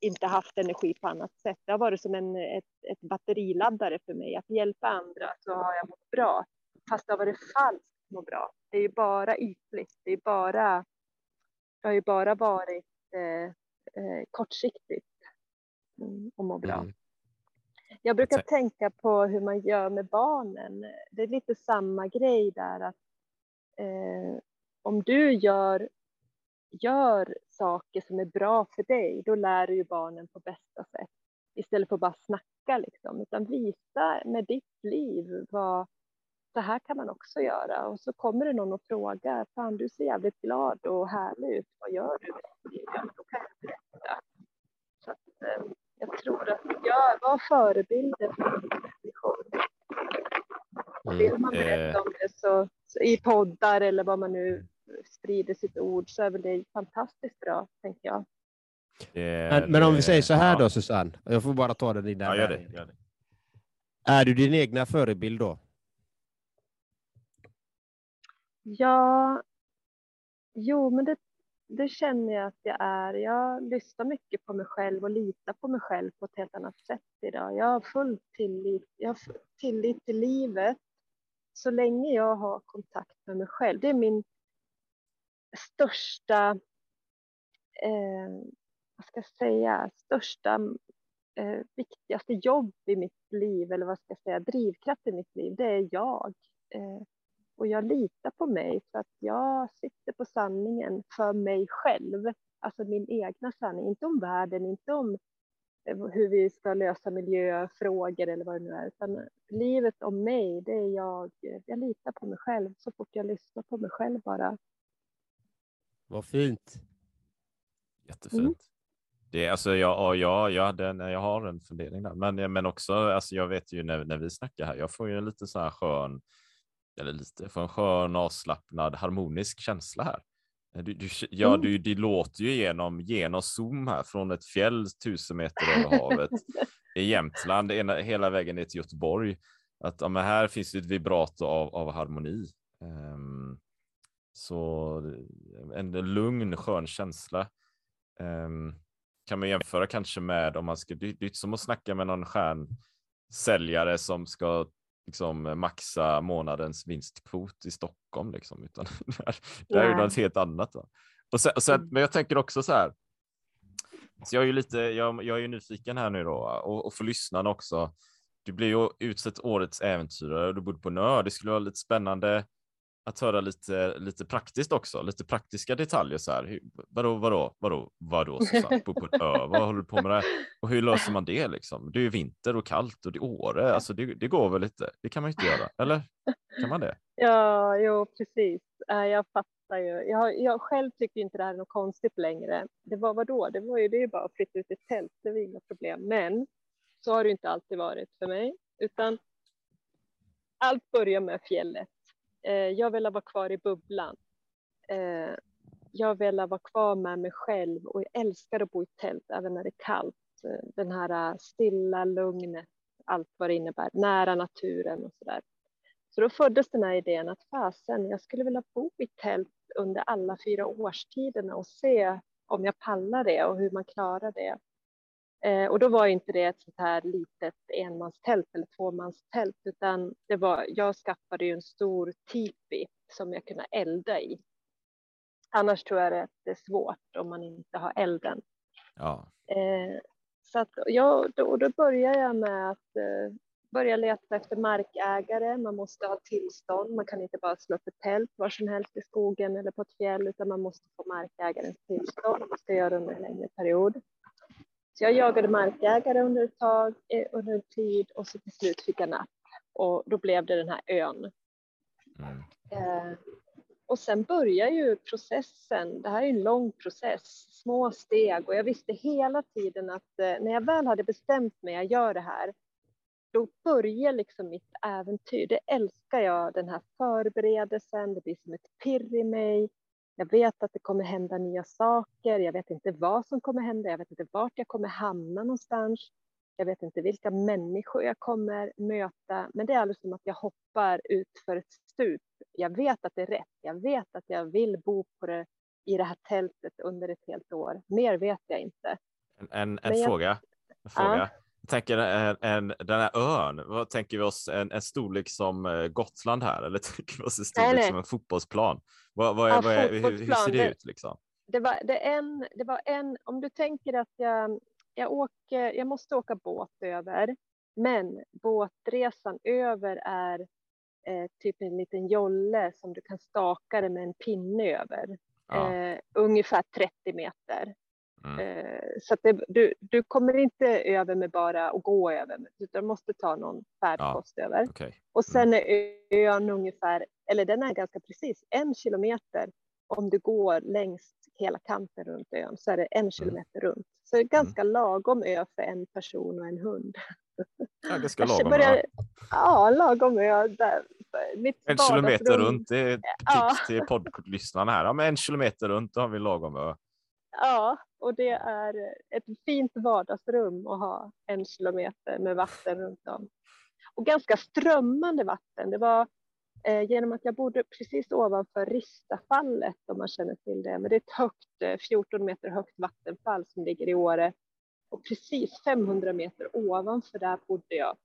Speaker 3: inte haft energi på annat sätt. Det har varit som en, ett, ett batteriladdare för mig. Att hjälpa andra så har jag mått bra. Fast det har varit falskt må bra. Det är ju bara ytligt. Det, är bara, det har ju bara varit eh, eh, kortsiktigt mm, att må bra.
Speaker 2: Mm.
Speaker 3: Jag brukar
Speaker 1: Exakt.
Speaker 3: tänka på hur man gör med barnen. Det är lite samma grej där. att eh, Om du gör gör saker som är bra för dig, då lär du ju barnen på bästa sätt. Istället för att bara snacka liksom, utan visa med ditt liv vad så här kan man också göra. Och så kommer det någon och frågar, fan du ser jävligt glad och härlig ut, vad gör du? Ja, då kan jag berätta. Så att, eh, jag tror att jag var förebilder för människor. Vill man berätta om det så, så i poddar eller vad man nu sprider sitt ord så är väl det fantastiskt bra, tänker jag.
Speaker 1: Det-
Speaker 2: Men, men om vi
Speaker 1: det-
Speaker 2: säger så här
Speaker 1: ja.
Speaker 2: då, Susanne. Jag får bara ta den i den
Speaker 1: Ja, gör
Speaker 2: där.
Speaker 1: det. Gör det.
Speaker 2: Är du din egna förebild då?
Speaker 3: Ja, jo, men det, det känner jag att jag är. Jag lyssnar mycket på mig själv och litar på mig själv på ett helt annat sätt idag. Jag har full tillit, jag har full tillit till livet så länge jag har kontakt med mig själv. Det är min största eh, vad ska jag säga, största, eh, viktigaste jobb i mitt liv, eller vad ska jag säga, drivkraft i mitt liv, det är jag. Eh, och jag litar på mig för att jag sitter på sanningen för mig själv, alltså min egna sanning, inte om världen, inte om eh, hur vi ska lösa miljöfrågor eller vad det nu är, utan livet om mig, det är jag, jag litar på mig själv så fort jag lyssnar på mig själv bara.
Speaker 2: Vad fint.
Speaker 1: Jättefint.
Speaker 3: Mm.
Speaker 1: Det är, alltså, jag, ja, jag, hade jag har en fundering där, men, men också, alltså, jag vet ju när, när vi snackar här, jag får ju en lite så här skön, eller lite, får en skön, avslappnad, harmonisk känsla här. Du, du, ja,
Speaker 3: Mm.
Speaker 1: du, det låter ju genom, genom Zoom här från ett fjäll tusen meter över havet i Jämtland, ena, hela vägen ner till Göteborg. Att ja, men här finns det ett vibrato av, av harmoni. Ehm, så en lugn, skön känsla. Ehm, kan man jämföra kanske med om man ska, det det är som att snacka med någon stjärnsäljare som ska liksom maxa månadens vinstkvot i Stockholm liksom, utan det det här är något helt annat. Va? Och sen, och sen,
Speaker 3: Mm.
Speaker 1: men jag tänker också så här, så jag är ju lite, jag, jag är ju nyfiken här nu då och, och för lyssnarna också. Du blir ju utsett årets äventyrare och du bodde på en ö. Det skulle vara lite spännande att höra lite, lite praktiskt också, lite praktiska detaljer så här. Vadå, vadå, vadå, vadå Susanne, bo på en ö, vad håller du på med där? Och hur löser man det liksom? Det är ju vinter och kallt och det är Åre, alltså det, det går väl lite, det kan man ju inte göra, eller? Kan man det?
Speaker 3: Ja, jo, precis. Eh, Jag fattar ju. Jag, jag själv tycker inte det här är något konstigt längre. Det var vad då? Det var ju det är ju bara att flytta ut ett tält, det var inga problem. Men så har det inte alltid varit för mig, utan allt börjar med fjället. Eh, Jag vill vara kvar i bubblan. Eh, Jag vill vara kvar med mig själv och jag älskar att bo i tält även när det är kallt. Eh, den här eh, stilla lugnet, allt vad det innebär, nära naturen och sådär. Så då föddes den här idén att fasen, jag skulle vilja bo i tält under alla fyra årstiderna och se om jag pallar det och hur man klarar det. Eh, och då var inte det ett sånt här litet enmanstält eller tvåmanstält, utan det var, jag skaffade ju en stor tipi som jag kunde elda i. Annars tror jag att det är svårt om man inte har elden.
Speaker 1: Ja,
Speaker 3: Eh, så att jag, då, då börjar jag med att eh, börja leta efter markägare. Man måste ha tillstånd. Man kan inte bara slå upp ett tält var som helst i skogen eller på ett fjäll, utan man måste få markägarens tillstånd. Det ska göra under en längre period. Så jag jagade markägare under ett tag, eh, under en tid och så till slut fick jag napp. Och då blev det den här ön.
Speaker 1: mm.
Speaker 3: Eh, och sen börjar ju processen. Det här är en lång process, små steg och jag visste hela tiden att eh, när jag väl hade bestämt mig, jag gör det här, då börjar liksom mitt äventyr. Det älskar jag, den här förberedelsen, det blir som ett pirr i mig. Jag vet att det kommer hända nya saker, jag vet inte vad som kommer hända, jag vet inte vart jag kommer hamna någonstans. Jag vet inte vilka människor jag kommer möta, men det är alldeles som att jag hoppar ut för ett stup. Jag vet att det är rätt. Jag vet att jag vill bo på det, i det här tältet under ett helt år. Mer vet jag inte.
Speaker 1: En, en, en
Speaker 3: jag-
Speaker 1: fråga. En fråga. Jag tänker en, en, den här ön, vad tänker vi oss? En, en storlek som eh, Gotland här eller tänker vi oss en storlek
Speaker 3: Nej, nej.
Speaker 1: som en fotbollsplan? Vad, vad är,
Speaker 3: Ja,
Speaker 1: vad är, hur, hur ser det
Speaker 3: det-
Speaker 1: ut liksom?
Speaker 3: Det var, det, en, det var en, om du tänker att jag, jag, åker, jag måste åka båt över, men båtresan över är eh, typ en liten jolle som du kan staka det med en pinne över.
Speaker 1: Ja.
Speaker 3: Eh, ungefär 30 meter.
Speaker 1: Mm.
Speaker 3: Eh, så det, du, du kommer inte över med bara att gå över, utan du måste ta någon färdkost över.
Speaker 1: Okej.
Speaker 3: Och sen är ön ungefär, eller den är ganska precis en kilometer. Om du går längs hela kanten runt ön så är det en kilometer runt. Så det är ganska lagom ö för en person och en hund.
Speaker 1: Ja, ganska
Speaker 3: Jag
Speaker 1: lagom.
Speaker 3: börjar-
Speaker 1: ja.
Speaker 3: Ja, lagom ö. Där.
Speaker 1: En kilometer runt, det är ett
Speaker 3: Ja.
Speaker 1: tips till poddlyssnarna här. Ja, men en kilometer runt, då har vi lagom ö.
Speaker 3: Ja, och det är ett fint vardagsrum att ha en kilometer med vatten runt om. Och ganska strömmande vatten. Det var eh, genom att jag bodde precis ovanför Ristafallet, om man känner till det. Men det är ett högt, eh, 14 meter högt vattenfall som ligger i Åre. Och precis 500 meter ovanför där bodde jag.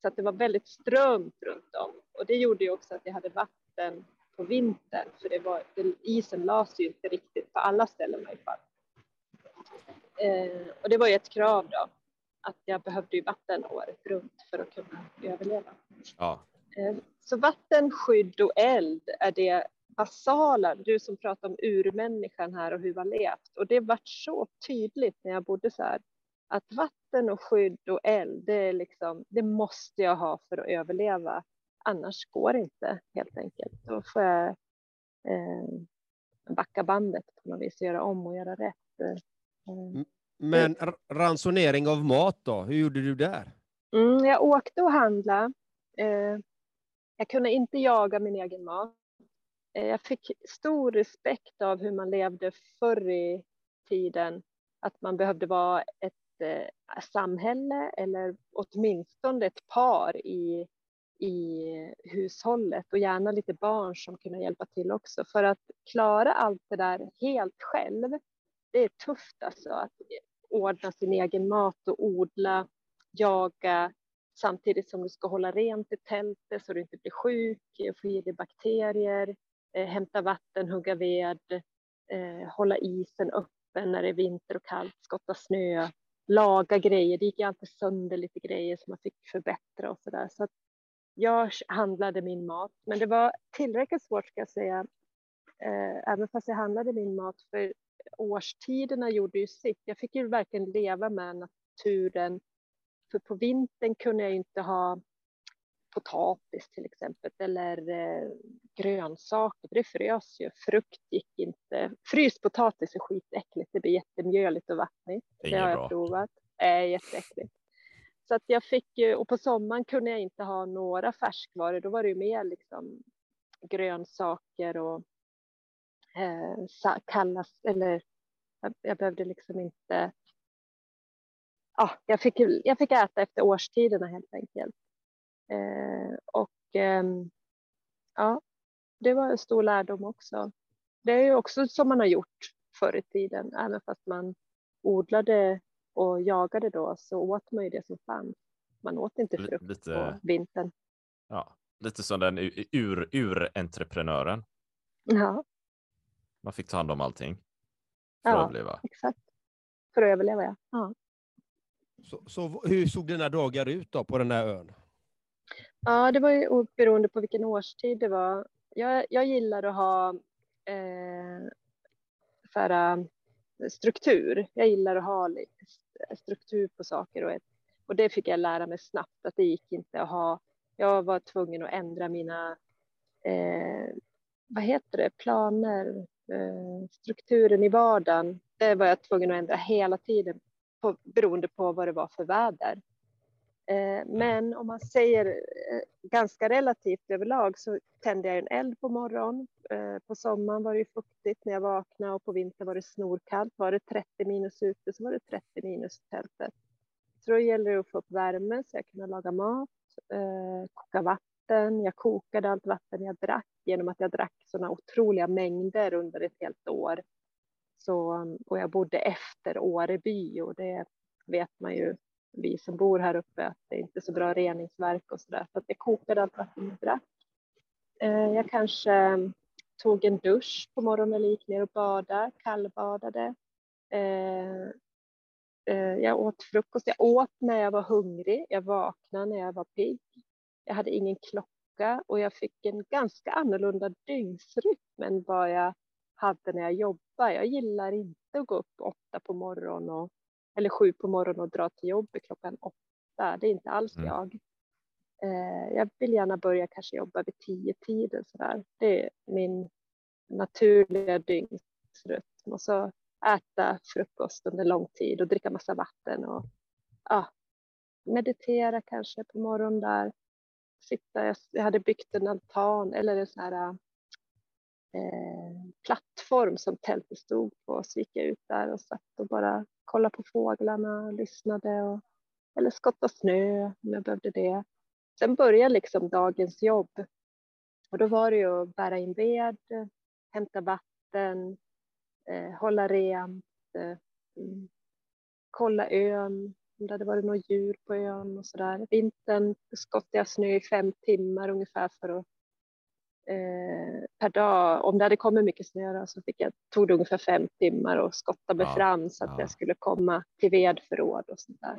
Speaker 3: Så att det var väldigt strömt runt om. Och det gjorde ju också att jag hade vatten på vintern. För det var, isen lades ju inte riktigt på alla ställen i alla fall. Eh, och det var ju ett krav då, att jag behövde ju vatten året runt för att kunna överleva.
Speaker 1: Ja.
Speaker 3: Eh, så vatten, skydd och eld är det basala, du som pratar om urmänniskan här och hur har levt. Och det vart så tydligt när jag bodde så här, att vatten och skydd och eld, det, är liksom, det måste jag ha för att överleva. Annars går det inte helt enkelt. Då får jag eh, backa bandet på något vis, göra om och göra rätt. Eh,
Speaker 2: Men ransonering av mat då, hur gjorde du där?
Speaker 3: Mm, jag åkte och handlade. Eh, jag kunde inte jaga min egen mat. Eh, jag fick stor respekt av hur man levde förr i tiden. Att man behövde vara ett eh, samhälle eller åtminstone ett par i, i hushållet och gärna lite barn som kunde hjälpa till också. För att klara allt det där helt själv, det är tufft alltså. Att ordna sin egen mat och odla, jaga, samtidigt som du ska hålla rent i tältet så du inte blir sjuk, få i dig bakterier, eh, hämta vatten, hugga ved, eh, hålla isen öppen när det är vinter och kallt, skotta snö, laga grejer. Det gick alltid sönder lite grejer som man fick förbättra och så där. Så att jag handlade min mat, men det var tillräckligt svårt ska jag säga, eh, även fast jag handlade min mat, för årstiderna gjorde ju sitt. Jag fick ju verkligen leva med naturen för på vintern kunde jag inte ha potatis till exempel eller eh, grönsaker, det frös ju. Frukt gick inte. Fryst potatis är skitäckligt, det blir jättemjöligt och vattnigt. Det, det har jag bra. provat. Det är jätteäckligt. Så att jag fick ju, och på sommaren kunde jag inte ha några färskvaror, då var det ju mer liksom grönsaker och eh, kallas, eller jag, jag behövde liksom inte ja, jag, fick, jag fick äta efter årstiderna helt enkelt. Eh, och eh, ja, det var en stor lärdom också. Det är ju också som man har gjort förr i tiden, även fast man odlade och jagade då så åt man ju det som fanns. Man åt inte frukt lite, på vintern.
Speaker 1: Ja, lite som den ur, ur-entreprenören.
Speaker 3: Ja.
Speaker 1: Man fick ta hand om allting för
Speaker 3: ja,
Speaker 1: att överleva.
Speaker 3: Exakt. För att överleva, ja. ja.
Speaker 2: Så, så hur såg dina dagar ut då på den här ön?
Speaker 3: Ja, det var ju beroende på vilken årstid det var. Jag, jag gillar att ha eh, för, uh, struktur. Jag gillar att ha struktur på saker och, ett, och det fick jag lära mig snabbt att det gick inte att ha. Jag var tvungen att ändra mina eh, vad heter det, planer, eh, strukturen i vardagen. Det var jag tvungen att ändra hela tiden på, beroende på vad det var för väder. Eh, men om man säger eh, ganska relativt överlag så tände jag en eld på morgonen. Eh, på sommaren var det fuktigt när jag vaknade och på vintern var det snorkallt. Var det 30 minus ute så var det 30 minus i tältet. Så då gäller det att få upp värme så jag kunde laga mat, koka vatten. Jag kokade allt vatten jag drack genom att jag drack sådana otroliga mängder under ett helt år. Så, och jag bodde efter Åreby och det vet man ju, vi som bor här uppe, att det är inte är så bra reningsverk och så där. Så att jag kokade allt vatten jag drack. Eh, jag kanske mm, tog en dusch på morgonen eller gick ner och badade, kallbadade. Eh, eh, jag åt frukost. Jag åt när jag var hungrig. Jag vaknade när jag var pigg. Jag hade ingen klocka och jag fick en ganska annorlunda dygnsrytm än vad jag hade när jag jobbade. Jag gillar inte att gå upp åtta på morgonen och, eller sju på morgonen och dra till jobbet klockan åtta. Det är inte alls mm. jag. Eh, jag vill gärna börja kanske jobba vid tio tiden sådär. Det är min naturliga dygnsrytm. Och så äta frukost under lång tid och dricka massa vatten och ja, meditera kanske på morgonen där. Sitta, jag hade byggt en altan eller en sån här eh, plattform som tältet stod på. Så gick jag ut där och satt och bara kollade på fåglarna, lyssnade och, eller skottade snö om jag behövde det. Sen började liksom dagens jobb och då var det ju att bära in ved, hämta vatten, eh, hålla rent, eh, mm, kolla ön, om det hade varit något djur på ön och så där. Vintern skottade jag snö i fem timmar ungefär för att per dag. Om det hade kommit mycket snö så fick jag, tog det ungefär fem timmar och skotta mig
Speaker 1: Ja,
Speaker 3: fram så att
Speaker 1: ja.
Speaker 3: jag skulle komma till vedförråd och sånt där.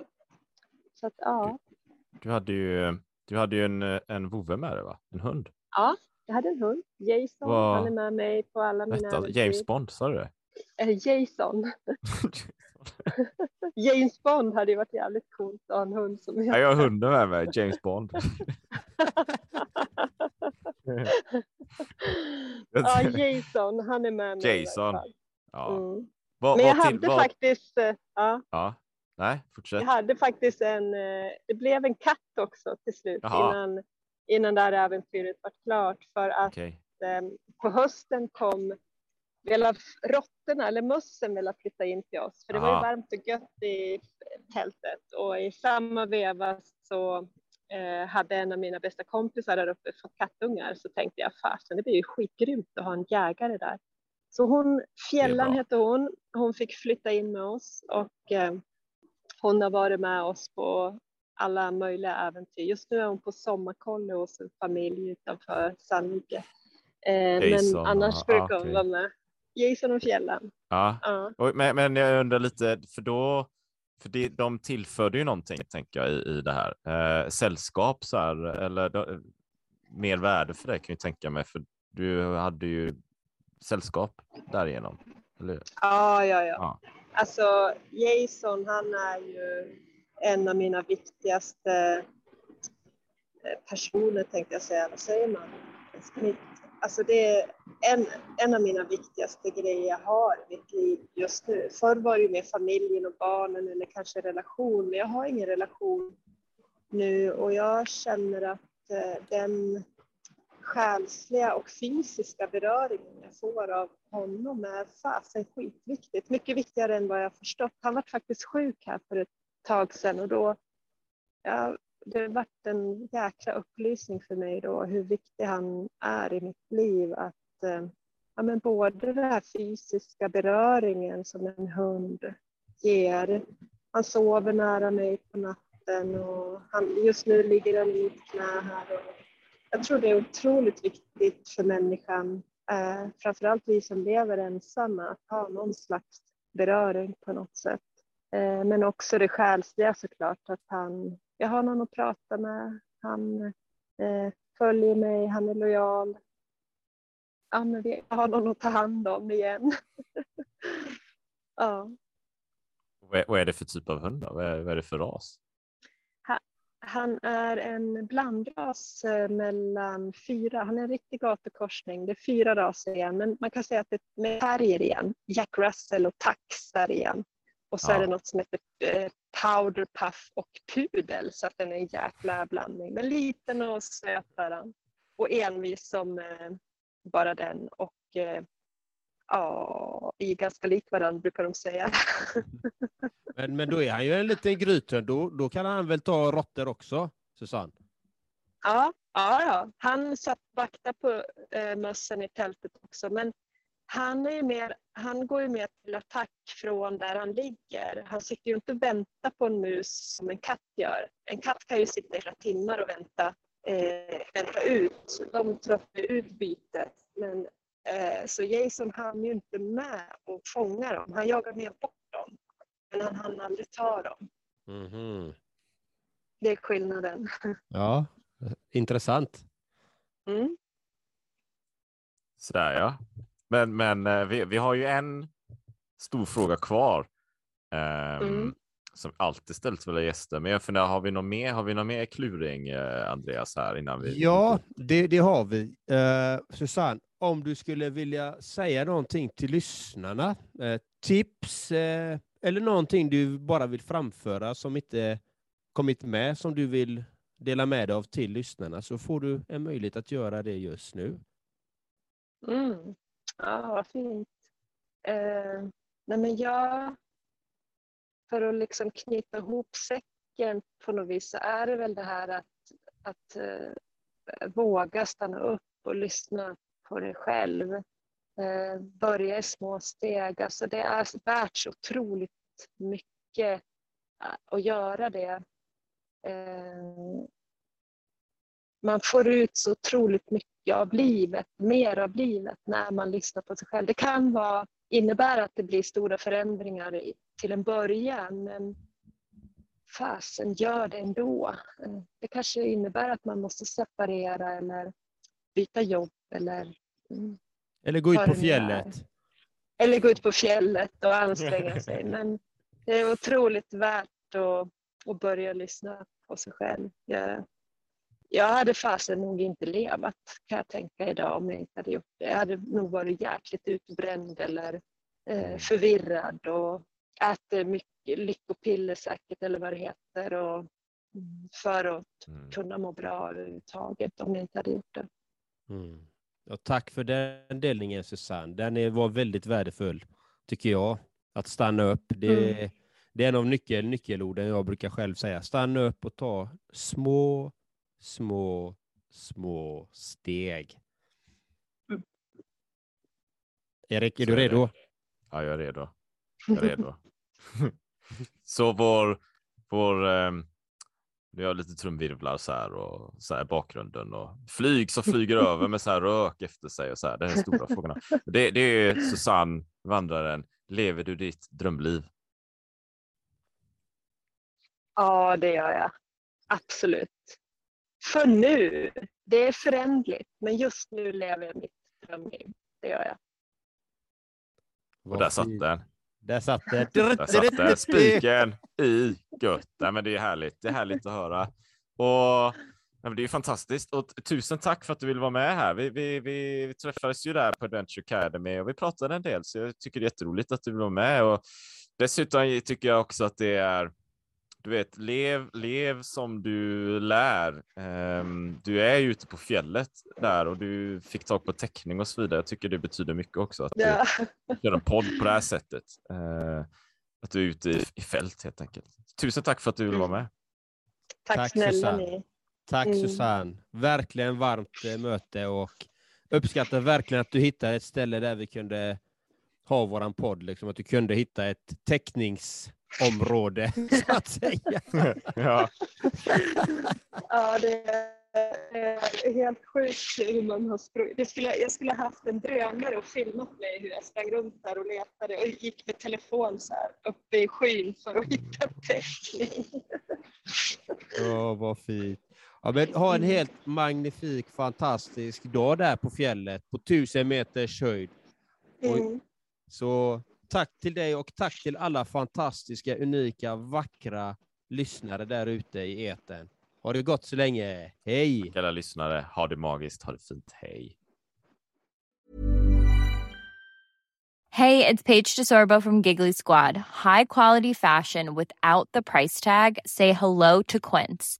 Speaker 3: Så att ja,
Speaker 1: Du hade ju, du hade ju en, en vovve med dig, va? En hund.
Speaker 3: ja, jag hade en hund, Jason.
Speaker 1: Vad-
Speaker 3: Han är med mig på alla mina äventyr.
Speaker 1: James Bond, sa du det?
Speaker 3: Eh, Jason. James Bond hade ju varit jävligt coolt att ha en hund som
Speaker 1: Ja, jag har hunden med mig, James Bond.
Speaker 3: ja, Jason, han är med mig.
Speaker 1: Jason. Ja.
Speaker 3: Mm.
Speaker 1: Vad,
Speaker 3: Men jag
Speaker 1: till-
Speaker 3: hade
Speaker 1: vad-
Speaker 3: faktiskt, eh, ja,
Speaker 1: Ja. Nej, fortsätt.
Speaker 3: jag hade faktiskt en, eh, det blev en katt också till slut
Speaker 1: Jaha.
Speaker 3: innan, innan det här äventyret var klart för att
Speaker 1: Okej.
Speaker 3: eh, på hösten kom ville råttorna eller mössen ville flytta in till oss för det var ju
Speaker 1: Aha.
Speaker 3: varmt och gött i tältet och i samma veva så eh, hade en av mina bästa kompisar där uppe fått kattungar så tänkte jag fasen det blir ju skitgrymt att ha en jägare där. Så hon, Fjällan hette hon, hon fick flytta in med oss och eh, hon har varit med oss på alla möjliga äventyr. Just nu är hon på sommarkollo hos en familj utanför Sandvike. Eh,
Speaker 1: Jason,
Speaker 3: men annars
Speaker 1: ja,
Speaker 3: brukar hon vara med. Jason och Fjällan.
Speaker 1: Ja. Och, men, men jag undrar lite, för då, för det, de tillförde ju någonting, tänker jag, i, i det här. Eh, sällskap, så här, eller då, mer värde för det kan jag tänka mig, för du hade ju sällskap därigenom. Eller?
Speaker 3: Ja, ja, ja.
Speaker 1: Ja.
Speaker 3: Alltså Jason, han är ju en av mina viktigaste eh, personer tänkte jag säga. Vad säger man? Mitt, alltså det är en, en av mina viktigaste grejer jag har i mitt liv just nu. Förr var det ju med familjen och barnen eller kanske relation, men jag har ingen relation nu och jag känner att eh, den själsliga och fysiska beröringen jag får av honom är fasen skitviktigt. Mycket viktigare än vad jag förstått. Han var faktiskt sjuk här för ett tag sedan och då jag det varit en jäkla upplysning för mig då hur viktig han är i mitt liv. Att eh, ja, men både den här fysiska beröringen som en hund ger. Han sover nära mig på natten och han, just nu ligger han i mitt knä här. Och jag tror det är otroligt viktigt för människan, eh, framförallt vi som lever ensamma, att ha någon slags beröring på något sätt. Eh, men också det själsliga såklart, att han, jag har någon att prata med, han eh, följer mig, han är lojal. Ja, men vi jag har någon att ta hand om igen. ja.
Speaker 1: Vad är, det för typ av hund? Då? Vad, är, vad är det för ras?
Speaker 3: Han är en blandras eh, mellan fyra, han är en riktig gatukorsning. Det är fyra raser igen, men man kan säga att det är terrier igen. Jack Russell och Tax där igen. Och så
Speaker 1: Ja.
Speaker 3: är det något som heter eh, Powder Puff och Pudel, så att den är en jäkla blandning. Men liten och söt. Och envis som eh, bara den. Och eh, ja, är ganska lik varandra brukar de säga.
Speaker 2: Men, men då är han ju en liten grythund. Då, då kan han väl ta råttor också, Susanne?
Speaker 3: Ja, ja, ja. han satt vakta på eh, mössen i tältet också. Men han, är ju mer, han går ju mer till attack från där han ligger. Han sitter ju inte och väntar på en mus som en katt gör. En katt kan ju sitta i flera timmar och vänta, eh, vänta ut. De tröttnar ut bytet. Men, eh, så Jason hann ju inte med och fånga dem. Han jagar mer bort dem. Men han hann aldrig ta dem. Det är skillnaden.
Speaker 2: Ja, intressant.
Speaker 3: Mm.
Speaker 1: Sådär ja. Men, men eh, vi, vi har ju en stor fråga kvar. ehm,
Speaker 3: Mm.
Speaker 1: Som alltid ställs våra gäster. Men jag funderar, har vi någon mer, har vi någon mer kluring, eh, Andreas, här innan vi...
Speaker 2: Ja, det, det har vi. Uh, Susanne, om du skulle vilja säga någonting till lyssnarna, eh, tips eh, eller någonting du bara vill framföra som inte kommit med, som du vill dela med dig av till lyssnarna, så får du en möjlighet att göra det just nu.
Speaker 3: Mm. Ja, vad fint. Eh, nej men jag, för att liksom knyta ihop säcken på något vis så är det väl det här att, att eh, våga stanna upp och lyssna på dig själv. Eh, börja i små steg. Alltså det är värt så otroligt mycket eh, att göra det. Eh, man får ut så otroligt mycket mycket av livet, mer av livet när man lyssnar på sig själv. Det kan vara, innebära att det blir stora förändringar till en början men fasen gör det ändå. Det kanske innebär att man måste separera eller byta jobb eller
Speaker 2: mm, eller gå ut på fjället.
Speaker 3: Eller gå ut på fjället och anstränga sig. Men det är otroligt värt att, att börja lyssna på sig själv. Jag, jag hade fasen nog inte levat kan jag tänka idag om jag inte hade gjort det. Jag hade nog varit jäkligt utbränd eller eh, förvirrad och äter mycket lyckopiller säkert eller vad det heter och, mm, för att mm. kunna må bra överhuvudtaget om jag inte hade gjort det.
Speaker 2: Mm. Och tack för den delningen Susanne. Den var väldigt värdefull tycker jag. Att stanna upp. Det, mm. det är en av nyckel, nyckelorden jag brukar själv säga. Stanna upp och ta små, små, små steg. Erik, är Så du redo? Är
Speaker 1: ja, jag är redo. Jag är redo. Så vår, vår um vi har lite trumvirvlar så här och så här bakgrunden och flyg som flyger över med så här rök efter sig och så här. Det är stora frågorna. Det, det är Susanne, vandraren. Lever du ditt drömliv?
Speaker 3: Ja, det gör jag. Absolut. För nu. Det är förändligt, men just nu lever jag mitt drömliv. Det gör jag.
Speaker 1: Och där satt den.
Speaker 2: Där satt det.
Speaker 1: Där satt det. Spiken i gött. Nej, men det är härligt. Det är härligt att höra. Och nej, det är fantastiskt. Och tusen tack för att du vill vara med här. Vi, vi, vi, vi träffades ju där på Adventure Academy och vi pratade en del, så jag tycker det är jätteroligt att du vill vara med. Och dessutom tycker jag också att det är du vet, lev, lev som du lär. Um, du är ju ute på fjället där och du fick tag på teckning och så vidare. Jag tycker det betyder mycket också att ja. du gör en podd på det här sättet. Uh, att du är ute i, i, fält helt enkelt. Tusen tack för att du vill vara med.
Speaker 3: Tack, tack snälla Susanne. ni.
Speaker 2: Tack mm. Susanne. Verkligen varmt eh, möte och uppskattar verkligen att du hittade ett ställe där vi kunde ha våran podd, liksom, att du kunde hitta ett tecknings område, så att säga.
Speaker 1: ja.
Speaker 3: ja, det är helt sjukt hur man har sprungit. skulle, jag skulle ha haft en drönare och filmat mig hur jag sprang runt där och letade och gick med telefon så här uppe i skyn för att hitta täckning.
Speaker 2: Åh, oh, vad fint. Ja, men ha en helt magnifik, fantastisk dag där på fjället på tusen meters höjd. Mm. Så tack till dig och tack till alla fantastiska, unika, vackra lyssnare där ute i eten. Ha det gott så länge. Hej!
Speaker 1: Tack alla lyssnare. Ha det magiskt. Ha det fint. Hej!
Speaker 9: Hey, it's Paige DeSorbo from Giggly Squad. High quality fashion without the price tag. Say hello to Quince.